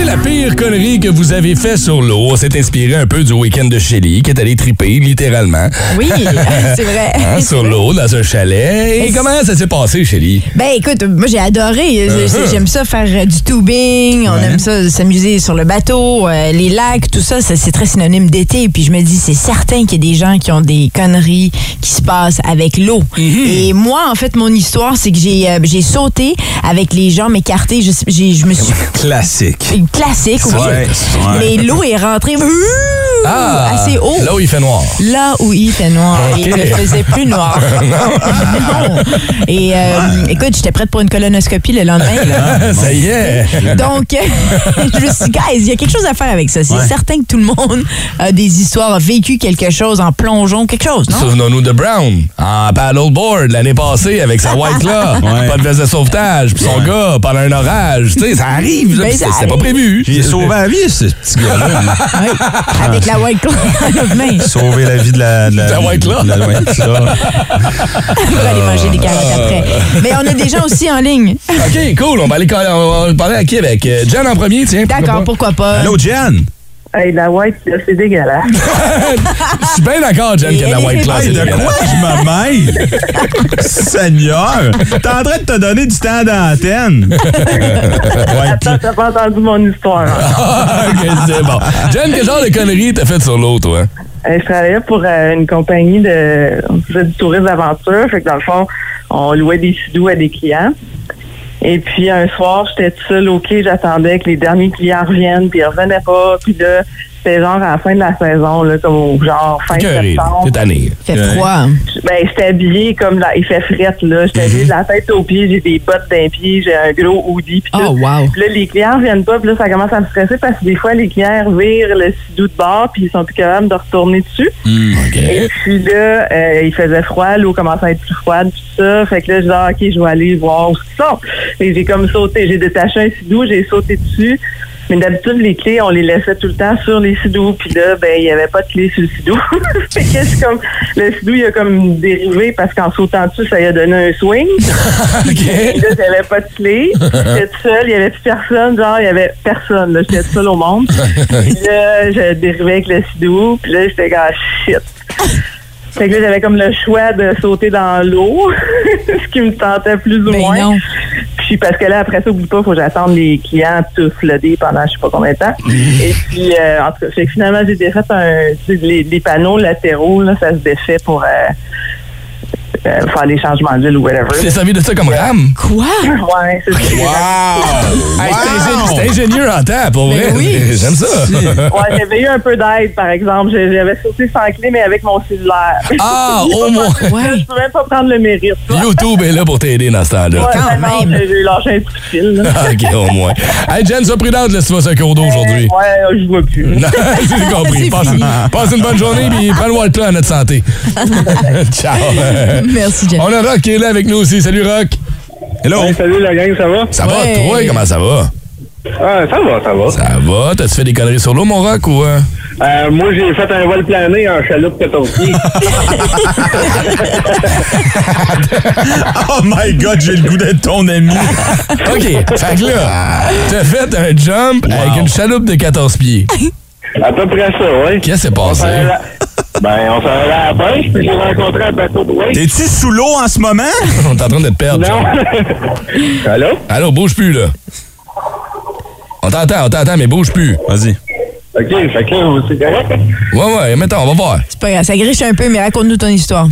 Est la pire connerie que vous avez fait sur l'eau? On s'est inspiré un peu du week-end de Shelly, qui est allé triper, littéralement. Oui, <laughs> c'est vrai. Hein, sur l'eau, dans un chalet. Et comment ça s'est passé, Shelly? Ben écoute, moi j'ai adoré. Uh-huh. J'aime ça faire euh, du tubing, on aime ça s'amuser sur le bateau, euh, les lacs, tout ça, ça, c'est très synonyme d'été. Puis je me dis, c'est certain qu'il y a des gens qui ont des conneries qui se passent avec l'eau. Mm-hmm. Et moi, en fait, mon histoire, c'est que j'ai euh, j'ai sauté avec les jambes écartées. Je, je me suis <laughs> Classique. Classique, oui. Ouais, ouais. Mais l'eau est rentrée ouh, assez haut. Ah, Là où il fait noir. Là où il fait noir. Il ne faisait plus noir. <laughs> non. Et euh, écoute, j'étais prête pour une colonoscopie le lendemain. là. <laughs> ça y est. Donc, <laughs> je me suis dit, guys, il y a quelque chose à faire avec ça. C'est Ouais. certain que tout le monde a des histoires, a vécu quelque chose en plongeon, quelque chose, non? Souvenons-nous de Brown en paddleboard l'année passée avec sa white là. Ouais. Pas de veste de sauvetage. Puis son gars pendant un orage. Tu sais, ça arrive. Ben, C'était pas arrive. Prévu. J'ai sauvé la vie, ce petit gars-là. <laughs> Oui. Avec la white claw <laughs> dans la main Sauvé la vie de la, de la, La White Claw. de la White Claw. <laughs> pour aller manger des carottes après. Mais on a des gens aussi en ligne. OK, cool. On va aller on va parler à qui avec? Euh, Jen en premier, tiens. D'accord, pourquoi pas? Allô, Jen? Hey, la white, là, c'est dégueulasse. <laughs> Je suis bien d'accord, Jen, de la white class. est Hey, de quoi je me mêle? Seigneur! T'es en train de te donner du temps d'antenne. Ouais, Attends, t'as pas entendu mon histoire. hein? <laughs> OK, c'est bon. Jen, quel genre de conneries t'as fait sur l'eau, toi? Euh, je travaillais pour euh, une compagnie de. On faisait du tourisme d'aventure. Fait que dans le fond, on louait des sidous à des clients. Et puis un soir, j'étais seule au quai, j'attendais que les derniers clients reviennent, puis ils revenaient pas. Puis là, c'était genre à la fin de la saison, là, comme au genre fin Écœuré, là. septembre. T'es tanné. Il fait froid. Ben, j'étais habillée comme là, il fait frette, là. J'étais habillée de la tête aux pieds, j'ai des bottes d'un pied, j'ai un gros hoodie, puis tout. Oh, wow. Puis là, les clients viennent pas, puis là, ça commence à me stresser parce que des fois, les clients revirent le sidou de bord, puis ils sont plus capables de retourner dessus. OK. Et puis là, euh, il faisait froid, l'eau commençait à être plus froide, puis ça. Fait que là, je dis, ah, OK, je vais aller voir où ils sont. Et j'ai comme sauté, j'ai détaché un sidou, j'ai sauté dessus. Mais d'habitude, les clés, on les laissait tout le temps sur les sidous. Puis là, ben, il n'y avait pas de clé sur le sidou. <laughs> fait que c'est comme, le sidou, il a comme dérivé parce qu'en sautant dessus, ça lui a donné un swing. <laughs> Et là, j'avais pas de clé. J'étais toute seule. Il n'y avait plus personne. Genre, il y avait personne. là. J'étais toute seule au monde. <laughs> Puis là, je dérivais avec le sidou. Puis là, j'étais comme, ah, shit. Fait que là, j'avais comme le choix de sauter dans l'eau, ce qui me tentait plus ou Ben moins. non. Puis parce que là, après ça, oublie pas, il faut que j'attende les clients tous flottés pendant je sais pas combien de temps. Et puis, euh, en tout cas, fait que finalement, j'ai défait un, les, les panneaux latéraux, là, ça se défait pour euh, euh, faire des changements d'huile ou whatever. Tu t'es servi de ça comme rame? Quoi? <laughs> Ouais, c'est ça. Wow! Hey, c'est ingénieux- c'est ingénieur en temps, pour vrai. Ben oui. <laughs> J'aime ça. Ouais, j'avais eu un peu d'aide, par exemple. J'avais sauté sans clé, mais avec mon cellulaire. Ah, <laughs> au moins. Ouais. Je peux même pas prendre le mérite. toi. YouTube est là pour t'aider dans ce temps-là. Ouais, quand même. J'ai lâché un coup de fil. là. OK, au moins. Hey, Jen, sois prudente, sur un cours d'eau aujourd'hui. Ouais, je vois plus. Non, J'ai compris. C'est Passe, une bonne journée puis prends le à notre santé. Ciao. Merci, Jeff. On a Rock qui est là avec nous aussi. Salut, Rock. Hello? salut la gang, ça va? Ça va, Ouais. toi? Comment ça va? Ah, ça va, ça va. Ça va? T'as-tu fait des conneries sur l'eau, mon rock, ou... euh? Euh, moi, j'ai fait un vol plané en chaloupe 14 pieds. <laughs> Oh my god, j'ai le goût d'être ton ami. <laughs> OK, fait que là, t'as fait un jump avec une chaloupe de 14 pieds. <laughs> À peu près ça, oui. Qu'est-ce qui s'est passé? Ben, on s'en allait à la pêche, puis j'ai rencontré un bateau de wake. T'es-tu sous l'eau en ce moment? <laughs> On est en train de te perdre. Non. <laughs> Allô? Allô, bouge plus, là. On t'entend, on t'entend, mais bouge plus. Vas-y. OK, fait que là, c'est correct? Ouais, ouais, mettons, on va voir. C'est pas grave, ça griche un peu, mais raconte-nous ton histoire.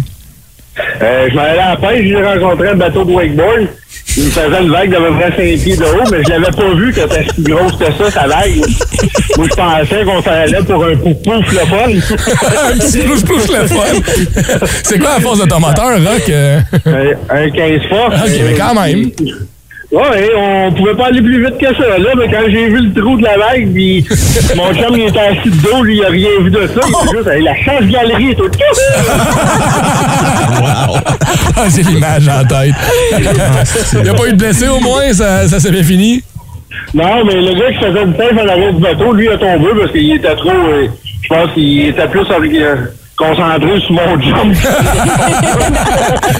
Euh, je m'en allais à la pêche, j'ai rencontré un bateau de wakeboard. Il me faisait une vague d'à peu près 5 pieds de haut, mais je l'avais pas vu que c'était si grosse que ça, sa vague. Moi, je pensais qu'on s'en allait pour un pouf-pouf le fun. <laughs> Un petit plouche-plouche le fun. C'est quoi la force de ton moteur, Rock? euh? un, un 15 force. OK, mais quand même. Ouais, on pouvait pas aller plus vite que ça. Là, mais quand j'ai vu le trou de la vague, puis <laughs> mon chum, il était assis de dos, lui, il a rien vu de ça. Il a juste, la change-galerie et tout. <laughs> Ah, J'ai l'image en tête. <laughs> Il n'y a pas eu de blessé au moins, ça, ça s'est bien fini? Non, mais le gars qui faisait du safe en arrière du bateau, lui, a tombé parce qu'il était trop... euh, je pense qu'il était plus euh, concentré sur mon jump. <laughs>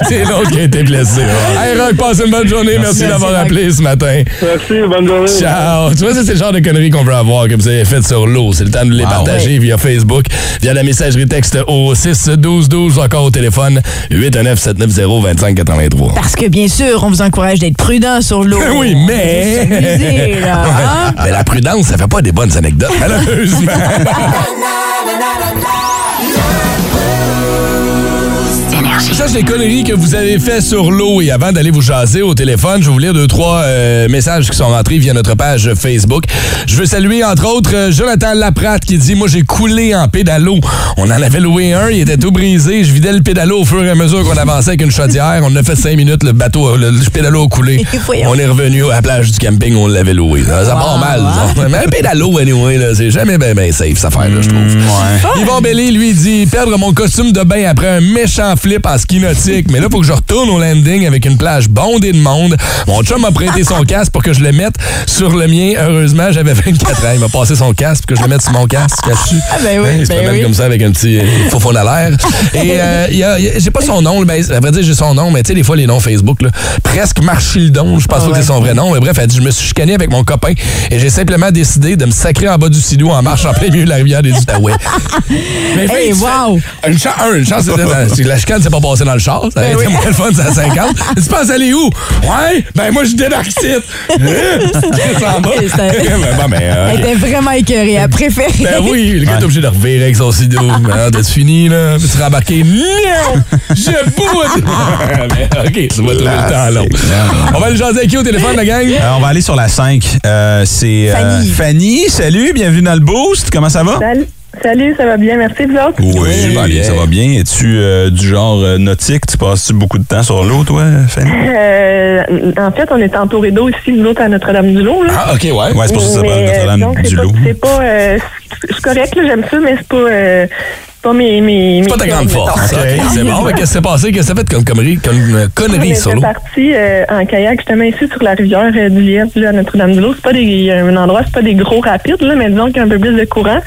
C'est l'autre qui a été blessé. Hey, Rock, passe une bonne journée. Merci, d'avoir appelé ce matin. Merci, bonne journée. Ciao. Tu vois, c'est le genre de conneries qu'on veut avoir, que vous avez faites sur l'eau. C'est le temps de les partager via Facebook, via la messagerie texte au 6 12 12 encore au téléphone 819 790 2583. Parce que bien sûr, on vous encourage d'être prudent sur l'eau. <laughs> Oui, mais. Là, hein? <laughs> Mais la prudence, ça fait pas des bonnes anecdotes, malheureusement. Ça, c'est les conneries que vous avez fait sur l'eau. Et avant d'aller vous jaser au téléphone, je vais vous lire deux, trois euh, messages qui sont rentrés via notre page Facebook. Je veux saluer, entre autres, euh, Jonathan Laprate qui dit Moi, j'ai coulé en pédalo. On en avait loué un, il était tout brisé. Je vidais le pédalo au fur et à mesure qu'on avançait avec une chaudière. On a fait cinq minutes, le bateau, le, le pédalo a coulé. <laughs> On est revenu à la plage du camping, on l'avait loué. Ça, ça part mal. ça. Mais un pédalo, anyway, là, c'est jamais bien ben safe, cette affaire-là, je trouve. Yvon Bellé, lui, dit perdre mon costume de bain après un méchant flip en ski nautique. Mais là, faut que je retourne au landing avec une plage bondée de monde. Mon chum m'a prêté son <laughs> casque pour que je le mette sur le mien. Heureusement, j'avais 24 ans. Il m'a passé son casque pour que je le mette sur mon casque. Caches-tu? Ah, ben oui, il se ben promène oui. comme ça avec un petit euh, faux fond à l'air. Et euh, j'ai pas son nom, ben, à vrai dire, j'ai son nom, mais tu sais, des fois, les noms Facebook, là, presque Marchildon, je pense pas que c'est son vrai nom, mais bref, elle dit, je me suis chicané avec mon copain et j'ai simplement décidé de me sacrer en bas du sidou en marche en plein milieu de la rivière des Outaouais. <laughs> Mais Hey, wow! Une chance, un, une chance, c'est la chicane s'est pas passée dans le char. Ça aurait été moins le fun, c'est à 50. <laughs> tu penses aller où? Ouais, ben moi, je débarque <laughs> <laughs> ici. Ben, ben, euh, Elle était vraiment écœurée. Elle préférait. ben oui, le gars est obligé de revirer avec son sidou. Ah, T'as-tu fini, là? Peux-tu rembarquer? Non! Je boude! Mais, OK, tu vas trouver le temps long. On va le jaser avec qui au téléphone, la gang? Euh, on va aller sur la 5. Euh, c'est euh, Fanny. Fanny. Salut, bienvenue dans le Boost. Comment ça va? Salut, salut, ça va bien, merci vous autres? Oui, ça va bien. ça va bien. Es-tu euh, du genre euh, nautique? Tu passes-tu beaucoup de temps sur l'eau, toi, Fanny? Euh, en fait, on est entouré d'eau ici, nous autres, à Notre-Dame-du-Lot. là. Ah, OK, ouais. Ouais, c'est pour ça que ça Mais, s'appelle euh, Notre-Dame donc, c'est pas-. C'est pas... c'est correct, là, j'aime ça, mais c'est pas... euh, c'est pas mes... mes C'est pas ta mes grande force. c'est bon. Mais qu'est-ce qui s'est passé? Qu'est-ce que ça fait comme connerie, comme euh, On connerie sur l'eau? parti euh, en kayak justement ici sur la rivière euh, du Lièvre, à Notre-Dame-du-Lot. C'est pas des, un endroit, c'est pas des gros rapides, là, mais disons qu'il y a un peu plus de courant.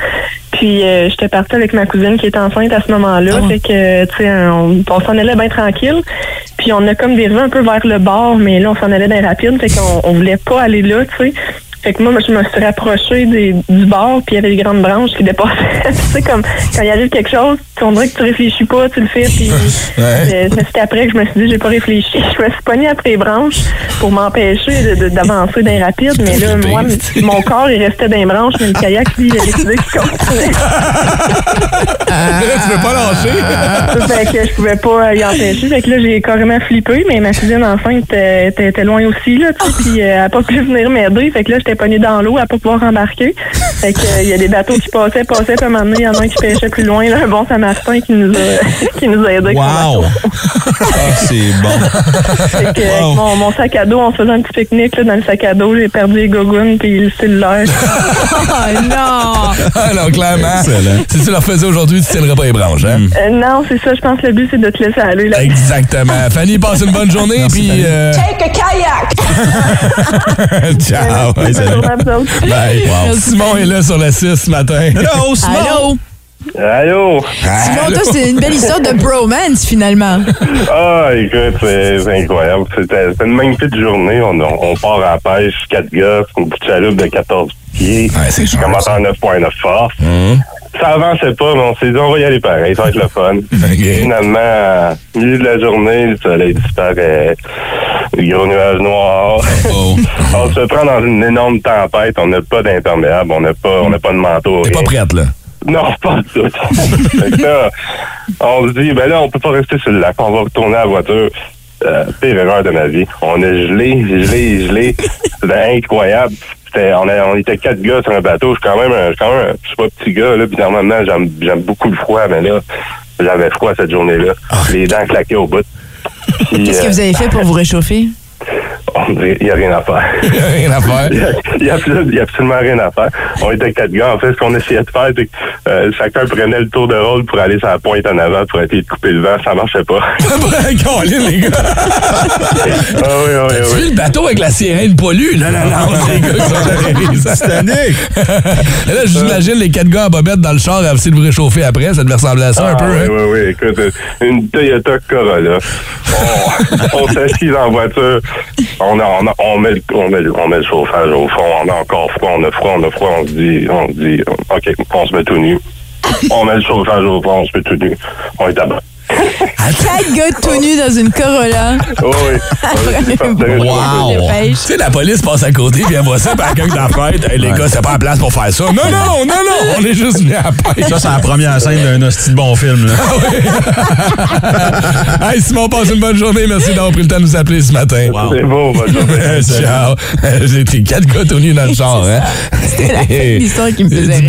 Puis euh, j'étais partie avec ma cousine qui était enceinte à ce moment-là. Fait que, tu sais, on, on s'en allait bien tranquille. Puis on a comme dérivé un peu vers le bord, mais là, on s'en allait dans les rapides. Fait qu'on on voulait pas aller là, tu sais. Fait que moi, je me suis rapprochée des- du bord, puis il y avait des grandes branches qui dépassaient. <laughs> tu sais, comme quand il arrive quelque chose, tu- on dirait que tu réfléchis pas, tu le fais, puis euh, c'est après que je me suis dit, j'ai pas réfléchi. <laughs> Je me suis pognée après les branches pour m'empêcher d'avancer dans les rapides, mais là, moi, mon corps, il restait dans les branches, mais le kayak, lui, il a décidé qu'il continuait. <laughs> tu veux pas lâcher? fait que je pouvais pas y empêcher. Fait que là, j'ai carrément flippé, mais ma cousine enceinte était, était- était loin aussi, là, tu sais, puis euh, elle a pas pu venir m'aider. Fait que là, j'étais pognée dans l'eau, à pas pouvoir embarquer. Fait que, euh, il y a des bateaux qui passaient, passaient, puis à un moment donné, il y en a un qui pêchait plus loin, là, un bon Samaritain qui nous a, <laughs> qui nous a aidés. Wow! bateau. Ah, c'est bon. Fait que, avec Wow. mon, mon sac à dos, on se faisait un petit pique-nique là, dans le sac à dos. J'ai perdu les gogoons puis le cellulaire. <laughs> Oh non! Ah non, clairement. Si tu leur faisais aujourd'hui, tu tiendrais pas les branches, hein? Euh, non, c'est ça. Je pense que le but, c'est de te laisser aller. Là. Exactement. <laughs> Fanny, passe une bonne journée, puis... euh, Take a kayak! ciao. Ouais, salut. Bonne journée à vous <laughs> autres. Bye. Simon est là sur la 6 ce matin. Hello, Simon! Allô? Allô? Simon, toi, c'est une belle histoire de bromance, finalement. Ah, écoute, c'est incroyable. C'était une magnifique journée. On, on part à la pêche, quatre gars, c'est une petite chaloupe de 14 pieds. Ouais, c'est commence en 9.9 force. Hum. Ça avançait pas, mais on s'est dit, on va y aller pareil, ça va être le fun. Finalement, à milieu de la journée, le soleil disparaît, les gros nuages noirs. Oh. on se prend dans une énorme tempête, on n'a pas d'imperméable, on n'a pas, on pas de manteau. T'es pas prête, là? Non, <laughs> pas tout. Fait que là, on se dit, ben là, on peut pas rester sur le lac, on va retourner à la voiture. Euh, pire erreur de ma vie. On a gelé, gelé, gelé. C'était incroyable. C'était, on, a- on était quatre gars sur un bateau. Je suis quand même, un- je suis quand même, un- je suis pas petit gars, là, puis normalement, j'aime, j'aime beaucoup le froid, mais là, j'avais froid cette journée-là. Les dents claquées au bout. Qu'est-ce que vous avez fait pour vous réchauffer? Dirait, il y a rien à faire. <laughs> Rien à faire. Il y a- absolument rien à faire. On était quatre gars. En fait, ce qu'on essayait de faire, c'est que euh, chacun prenait le tour de rôle pour aller sur la pointe en avant pour essayer de couper le vent. Ça marchait pas. <laughs> Colin, les gars. ah oui, oui, Tu oui. le bateau avec la sirène pollue? Non, non, c'est les gars. Titanic! <laughs> Là, j'imagine les quatre gars en bobette dans le char à essayer de vous réchauffer après. Ça devait ressembler à ça un Ah, peu, oui, hein? oui, oui. Écoute, une Toyota Corolla. On, on s'assise en voiture. On, a, on, a- on, met, le- on, met, le- on met le chauffage au fond. On a encore froid, on a froid, on a froid. On se dit, on se dit, OK, on se met tout nu. <laughs> On met le chauffage au fond, on se met tout nu. On est à bas. Quatre gars tout nus dans une Corolla. Oh, oui. <laughs> Wow! Tu sais, la police passe à côté, puis elle voit ça, puis elle dans la fenêtre. Hey, les gars, c'est pas la place pour faire ça. Non, non, non, non, on est juste venus à la pêche. Ça, c'est la première scène d'un hostie de bon film. Là. <laughs> hey, Simon, passe une bonne journée. Merci d'avoir pris le temps de nous appeler ce matin. C'est beau, bonne journée. <laughs> Ciao. J'ai été quatre gars tout nus dans le char, hein? C'était l'histoire qui me faisait Du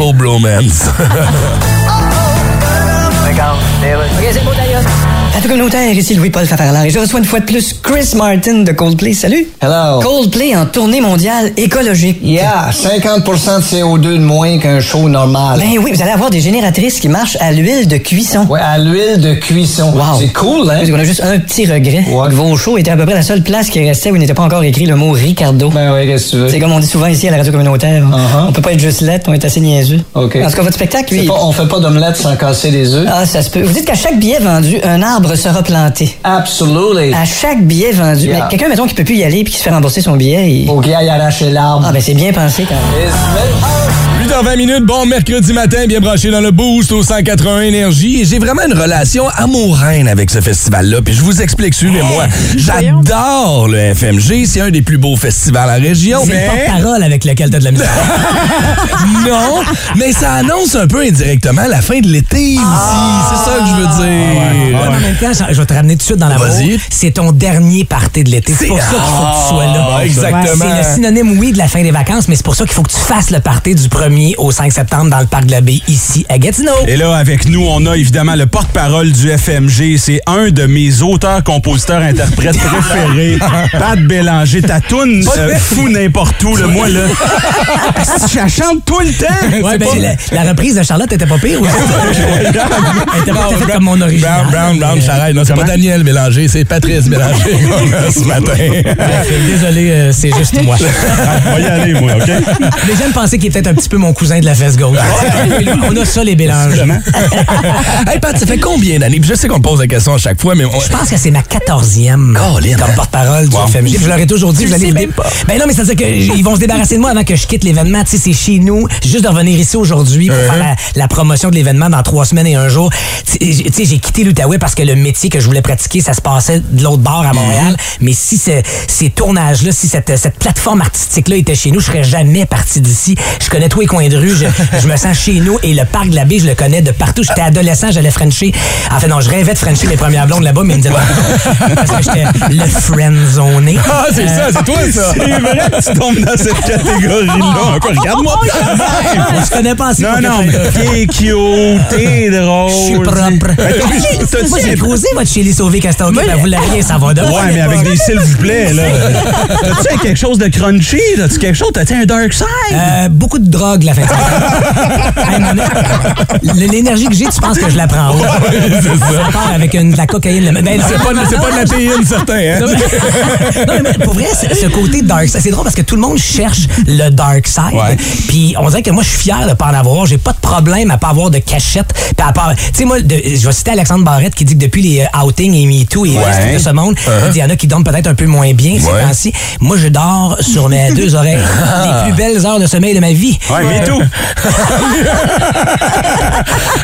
rire. beau bromance. Radio communautaire, ici Louis-Paul Fafarlard et je reçois une fois de plus Chris Martin de Coldplay. Salut! Hello. Coldplay en tournée mondiale écologique. Yeah, 50 de CO2 de moins qu'un show normal. Ben oui, vous allez avoir des génératrices qui marchent à l'huile de cuisson. Ouais, à l'huile de cuisson. Wow. C'est cool, hein? On a juste un petit regret. Ouais. Vos shows étaient à peu près la seule place qui restait où il n'était pas encore écrit le mot Ricardo. Ben ouais, qu'est-ce que tu veux? C'est comme on dit souvent ici à la radio communautaire. Uh-huh. On peut pas être juste lettre, on est assez niaiseux. OK. En tout cas, votre spectacle, lui. pas- on fait pas d'omelette sans casser les œufs. Ah, ça se peut. Vous dites qu'à chaque billet vendu, un arbre sera planté. Absolutely. À chaque billet vendu. Yeah. Mais quelqu'un, mettons, qui peut plus y aller puis qui se fait rembourser son billet, il... Faut qu'il aille arracher l'arbre. Ah, ben c'est bien pensé quand même. 8h20 minutes, bon mercredi matin, bien branché dans le boost au 181 Énergie. Et j'ai vraiment une relation amoureuse avec ce festival-là. Puis je vous explique, suivez-moi. J'adore le FMG. C'est un des plus beaux festivals en région. C'est Mais... le porte-parole avec lequel t'as de la misère. <laughs> non, mais ça annonce un peu indirectement la fin de l'été ici. C'est ça que je veux dire. en même temps, je vais te ramener tout de suite dans la Vas-y. C'est ton dernier party de l'été. C'est pour ça qu'il faut que tu sois là. Ah, exactement. Ouais, c'est le synonyme, oui, de la fin des vacances, mais c'est pour ça qu'il faut que tu fasses le party du 1er au 5 septembre dans le parc de la baie, ici, à Gatineau. Et là, avec nous, on a évidemment le porte-parole du FMG. C'est un de mes auteurs, compositeurs, interprètes <laughs> préférés. Pat Bélanger. Ta toune euh, fou n'importe où, là. Moi, là. <laughs> Je la chante tout le temps. Ouais, ben, la, la reprise de Charlotte était pas pire aussi. <laughs> Elle était pas tout à fait comme mon original. Brown, Brown, Brown, j'arrête. Non, c'est pas Daniel Bélanger, c'est Patrice Bélanger ce matin. Désolé, euh, c'est juste moi. On va y aller, moi, OK? Les gens pensaient qu'il est peut-être un petit peu mon cousin de la fesse gauche. <laughs> On a ça, les mélanges. <laughs> hey Pat, ça fait combien d'années? Je sais qu'on te pose la question à chaque fois, mais on- Je pense que c'est ma quatorzième Colin, comme hein? porte-parole du Wow. FMG. Je leur ai toujours dit, Tu vous allez sais même pas. Ben non, mais c'est-à-dire qu'ils <laughs> vont se débarrasser de moi avant que je quitte l'événement. Tu sais, c'est chez nous. Juste de revenir ici aujourd'hui pour faire la, la promotion de l'événement dans trois semaines et un jour. Tu sais, j'ai- quitté l'Outaouais parce que le métier que je voulais pratiquer, ça se passait de l'autre bord à Montréal. Mais si ce- ces tournages-là, si cette, cette plateforme artistique-là était chez nous, je serais jamais parti d'ici. Je connais tous les coins coin de rue. Je, je me sens chez nous et le parc de la baie, je le connais de partout. J'étais adolescent, j'allais Frencher. En fait, non, je rêvais de Frencher mes premières blondes là-bas, mais ils me disaient non, parce que j'étais le friend-zoné. Ah, c'est ça, c'est toi, ça. C'est vrai, tu tombes dans cette catégorie-là. Encore, regarde-moi. Je connais pas assez Non, non, que- mais t'es cute, t'es <laughs> drôle. Je suis propre. Ben, Moi, j'ai causé votre Chélie Sauvé Castonguay, ben, vous l'avez rien savoir de. Ouais, mais avec des s'il vous plaît, là. <laughs> T'as-tu quelque chose de crunchy? T'as-tu quelque chose? T'as-tu un dark side? Euh, beaucoup de drogue, la fin de semaine. <laughs> Hey, mon- L- L'énergie que j'ai, tu penses que je la prends c'est ça. Part avec une, de la cocaïne. Ben, C'est pas, de la théine, certain, hein? Non, mais, <laughs> non, mais pour vrai, ce côté dark side, c'est drôle parce que tout le monde cherche le dark side. Ouais. Puis on dirait que moi, je suis fier de pas en avoir. J'ai pas de problème à pas avoir de cachette. Puis à part, tu sais, moi, de- je vais citer Alexandre Barrette qui dit que depuis les euh, outings et MeToo et Ouais. de ce monde, il dit, il y en a qui dorment peut-être un peu moins bien ces Ouais. temps-ci. Moi, je dors sur mes deux oreilles. <laughs> les plus belles heures de sommeil de ma vie. Ouais, tout. <laughs>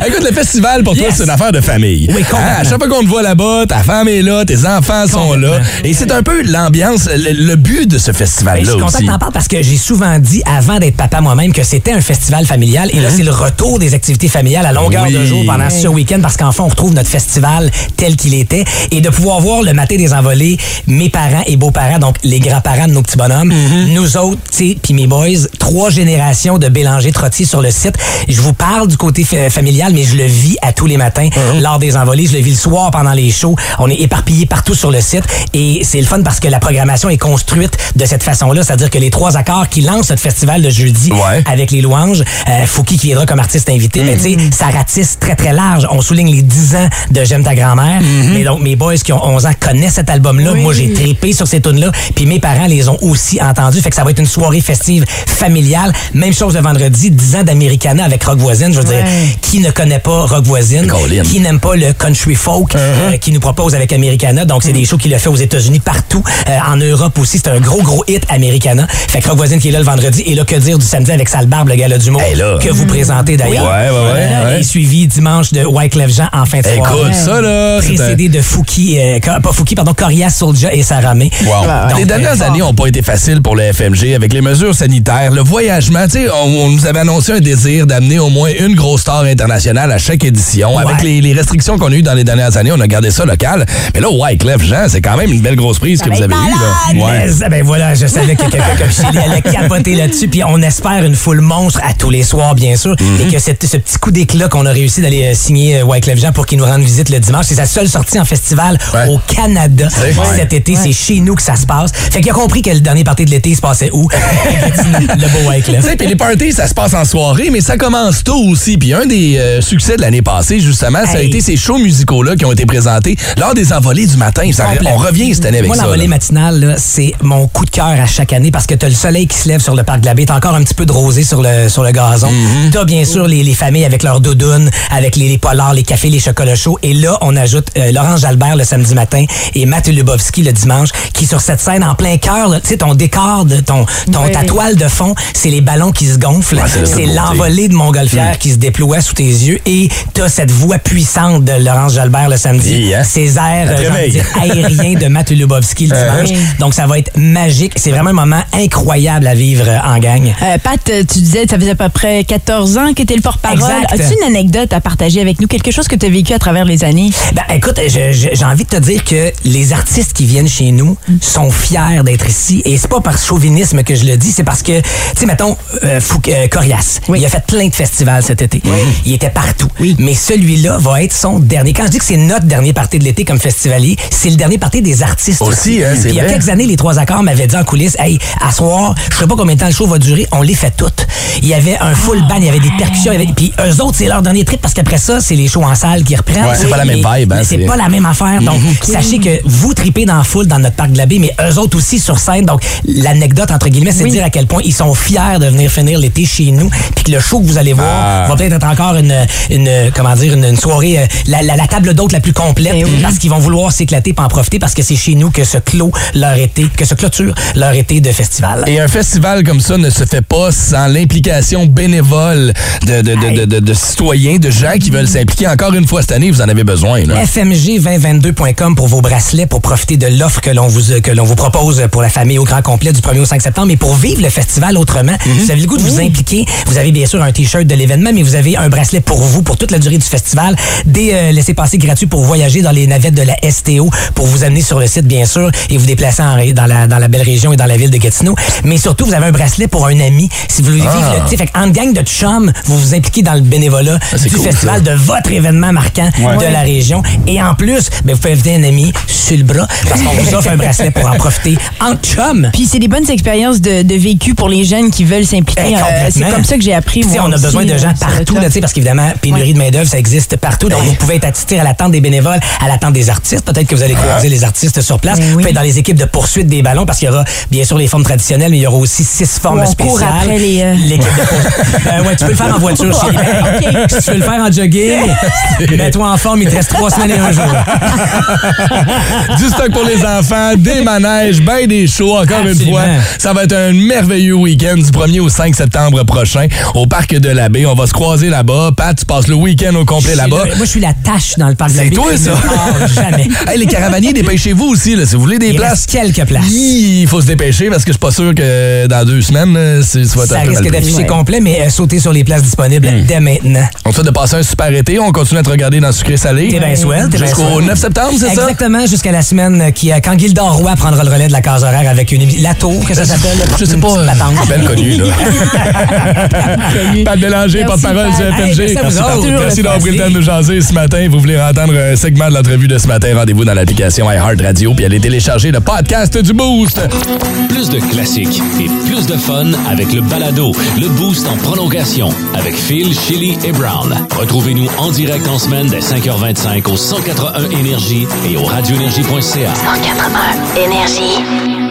Écoute, le festival, pour toi, Yes. c'est une affaire de famille. Oui, complètement. Hein, à chaque fois qu'on te voit là-bas, ta femme est là, tes enfants sont là. Et c'est un peu l'ambiance, le, le but de ce Ben, je festival-là suis content aussi. que t'en parles parce que j'ai souvent dit avant d'être papa moi-même que c'était un festival familial et là c'est le retour des activités familiales à longueur Oui. de jour pendant ce week-end parce qu'enfin on retrouve notre festival tel qu'il était et de pouvoir voir le matin des envolées mes parents et beaux-parents donc les grands-parents de nos petits bonhommes nous autres tu sais puis mes boys trois générations de Bélanger Trottier sur le site. Je vous parle du côté fa- familial mais je le vis à tous les matins lors des envolées. Je le vis le soir pendant les shows. On est éparpillés partout sur le site. Et c'est le fun parce que la programmation est construite de cette façon-là, c'est-à-dire que les trois accords qui lancent notre festival de jeudi Ouais. avec les louanges, euh, Fouki qui viendra comme artiste invité, mais tu sais, ça ratisse très très large. On souligne les 10 ans de J'aime ta grand-mère, mais donc mes boys qui ont 11 ans connaissent cet album-là. Moi, j'ai tripé sur ces tunes-là, puis mes parents les ont aussi entendus, fait que ça va être une soirée festive familiale. Même chose le vendredi, 10 ans d'Americana avec Rock Voisine. Je veux dire, qui ne connaît pas Rock Voisine, Colin. qui n'aime pas le country folk euh, qui nous propose avec Americana. Donc, c'est des shows qu'il a fait aux États-Unis partout. Euh, en Europe aussi, c'est un gros, gros hit Americana. Fait que Rock Voisine qui est là le vendredi. Et là, que dire du samedi avec Sale Barbe, le gala du mot, Hey, que vous présentez d'ailleurs. Ouais, ouais, ouais. Et suivi dimanche de Wyclef Jean en fin de soirée. Écoute, ça, là, Précédé de Fouki, euh, pas Fouki, pardon, Corias, Soulja et Saramé. Wow. Donc, les dernières euh, années n'ont pas été faciles pour le FMG avec les mesures sanitaires, le voyagement. Tu sais, on, on nous avait annoncé un désir d'amener au moins une grosse star internationale à chaque édition. Ouais. Avec les, les restrictions qu'on a eues dans les dernières années, on a gardé ça local. Mais là, Wyclef Jean, c'est quand même une belle grosse prise que vous avez eue. Ouais. Ben voilà, je savais que quelqu'un comme Chili <laughs> allait capoter là-dessus. Puis on espère une foule monstre à tous les soirs, bien sûr. Mhm. Et que cette- ce petit coup d'éclat qu'on a réussi d'aller euh, signer euh, Wyclef Jean pour qu'il nous rende visite le dimanche, c'est sa seule sortie en festival Ouais. au Canada cet été. C'est chez nous que ça se passe. Fait qu'il a compris que le dernier party de l'été se passait où? <laughs> le beau Wyclef. Puis les parties, ça se passe en soirée, mais ça commence tôt aussi. Puis un des euh, succès de l'année passée, justement, ça a Hey. été ces shows musicaux-là qui ont été présentés lors des envolées du matin. Ça- Complet. on revient cette année avec Moi, ça. l'envolée là. matinale, là, c'est mon coup de cœur à chaque année parce que t'as le soleil qui se lève sur le parc de la baie, t'as encore un petit peu de rosée sur le, sur le gazon. Mm-hmm. T'as bien sûr les, les familles avec leurs doudounes, avec les, les polars, les cafés, les chocolats chauds. Et là, on ajoute euh, Laurence Jalbert le samedi matin et Matt Lubowski le dimanche qui sur cette scène en plein cœur, là, tu sais, ton décor, de ton, ton, Oui. ta toile de fond, c'est les ballons qui se gonflent. Ouais, c'est l'envolée de Montgolfière Mm. qui se déploie sous tes yeux et t'as cette voix puissante de Laurence Jalbert le samedi. Oui, hein? Ces airs, euh, envie de dire, Matt Lubowski le <laughs> dimanche. Donc, ça va être magique. C'est vraiment un moment incroyable à vivre euh, en gang. Euh, Pat, tu disais que ça faisait à peu près 14 ans que tu le porte-parole. As-tu une anecdote à partager avec nous? Quelque chose que tu as vécu à travers les années? Ben, écoute, j'ai envie de te dire que les artistes qui viennent chez nous sont fiers d'être ici. Et c'est pas par chauvinisme que je le dis, c'est parce que, tu sais, mettons, euh, Fouc- euh, Corias, il a fait plein de festivals cet été. Il était partout. Mais celui-là va être son dernier. Quand je dis que c'est notre dernier party de l'été comme festivalier, c'est le dernier party des artistes Aussi, hein, c'est Puis il y a vrai. quelques années, les trois accords m'avaient dit en coulisses, hey, à soir, je sais pas combien de temps le show va durer, on les fait toutes. Il y avait un full band, il y avait des percussions, il y avait- puis eux autres, c'est leur dernier trip parce qu'après ça, c'est les shows en salle qui reprennent. Ouais, c'est pas la même vibe, hein, c'est pas la même affaire. Donc, sachez que vous tripez dans la foule dans notre parc de la baie, mais eux autres aussi sur scène. Donc, l'anecdote, entre guillemets, c'est de dire à quel point ils sont fiers de venir finir l'été chez nous, puis que le show que vous allez voir Ah. va peut-être être encore une, une comment dire, une, une soirée, euh, la, la- la table d'hôte la plus complète, parce qu'ils vont vouloir s'éclater pour en profiter, parce que c'est chez nous que se clôt leur été, que se clôture leur été de festival. Et un festival comme ça ne se fait pas sans l'implication bénévole de, de, de, de, de- de citoyens, de gens qui veulent s'impliquer. Encore une fois, cette année, vous en avez besoin. Là. fmg2022.com pour vos bracelets, pour profiter de l'offre que l'on vous, que l'on vous propose pour la famille au grand complet du 1er au 5 septembre. Mais pour vivre le festival autrement, Mhm. vous avez le goût de vous impliqué. Vous avez bien sûr un t-shirt de l'événement, mais vous avez un bracelet pour vous, pour toute la durée du festival. Des euh, laissez-passer gratuits pour voyager dans les navettes de la STO, pour vous amener sur le site, bien sûr, et vous déplacer en dans, la, dans la belle région et dans la ville de Gatineau. Mais surtout, vous avez un bracelet pour un ami. Si vous voulez Ah. vivre le... tu sais, Fait en gang de chums, vous vous impliquez dans le bénévolat c'est du cool, festival, ça. de votre événement marquant Ouais. de la région. Et en plus, ben, vous pouvez inviter un ami sur le bras parce qu'on vous offre un bracelet pour en profiter en chum. Puis c'est des bonnes expériences de, de vécu pour les jeunes qui veulent s'impliquer. Euh, c'est complètement. comme ça que j'ai appris. Moi on a aussi, besoin de euh, gens le partout, là, tu sais, parce qu'évidemment, pénurie de main-d'œuvre, ça existe partout. Donc, vous pouvez être attitré à l'attente des bénévoles, à l'attente des artistes. Peut-être que vous allez croiser les artistes sur place. Ben Vous oui. pouvez être dans les équipes de poursuite des ballons, parce qu'il y aura bien sûr les formes traditionnelles, mais il y aura aussi six formes spéciales. court après les, euh, L'équipe de poursuite. <laughs> Euh, ouais, tu peux le faire en voiture, <laughs> chérie. Ben, Si tu veux le faire en jogging, <laughs> mets-toi en forme, il te reste trois semaines et un jour. du stock pour les enfants, des manèges, ben des shows, encore une fois. Ça va être un merveilleux week-end du 1er au 5 septembre prochain au Parc de la Baie. On va se croiser là-bas. Pat, tu passes le week-end au complet là-bas. Moi, je suis la tâche dans le parc de la C'est Baie. toi, ça? Jamais. <laughs> Hey, les caravaniers, dépêchez-vous aussi, là, si vous voulez des Il places. reste quelques places. Il faut se dépêcher parce que je suis pas sûr que dans deux semaines, c'est- être Ça risque d'afficher complet, mais euh, sautez sur les places disponibles dès maintenant. On te souhaite de passer un super été. On continue à te regarder dans Sucré Salé. T'es bien swell, bien Jusqu'au swell. 9 septembre, c'est ça? Exactement, jusqu'à la semaine qui, euh, quand Gildor Roy prendra le relais de la case horaire avec une la tour, que ça s'appelle. Je sais pas. Petite patente. Ben connu, là. <laughs> <laughs> Pat Bélanger, porte-parole du Pat. FMG. Hey, merci d'avoir pris le temps de nous jaser ce matin. Vous voulez entendre un segment de l'entrevue de ce matin, rendez-vous dans l'application iHeartRadio puis allez télécharger le podcast du Boost. Plus de classiques et plus de fun avec le balado, le boost en prolongation avec Phil, Chili et Brown. Retrouvez-nous en direct en semaine dès 5h25 au 181 Énergie et au radioénergie.ca. 181 Énergie.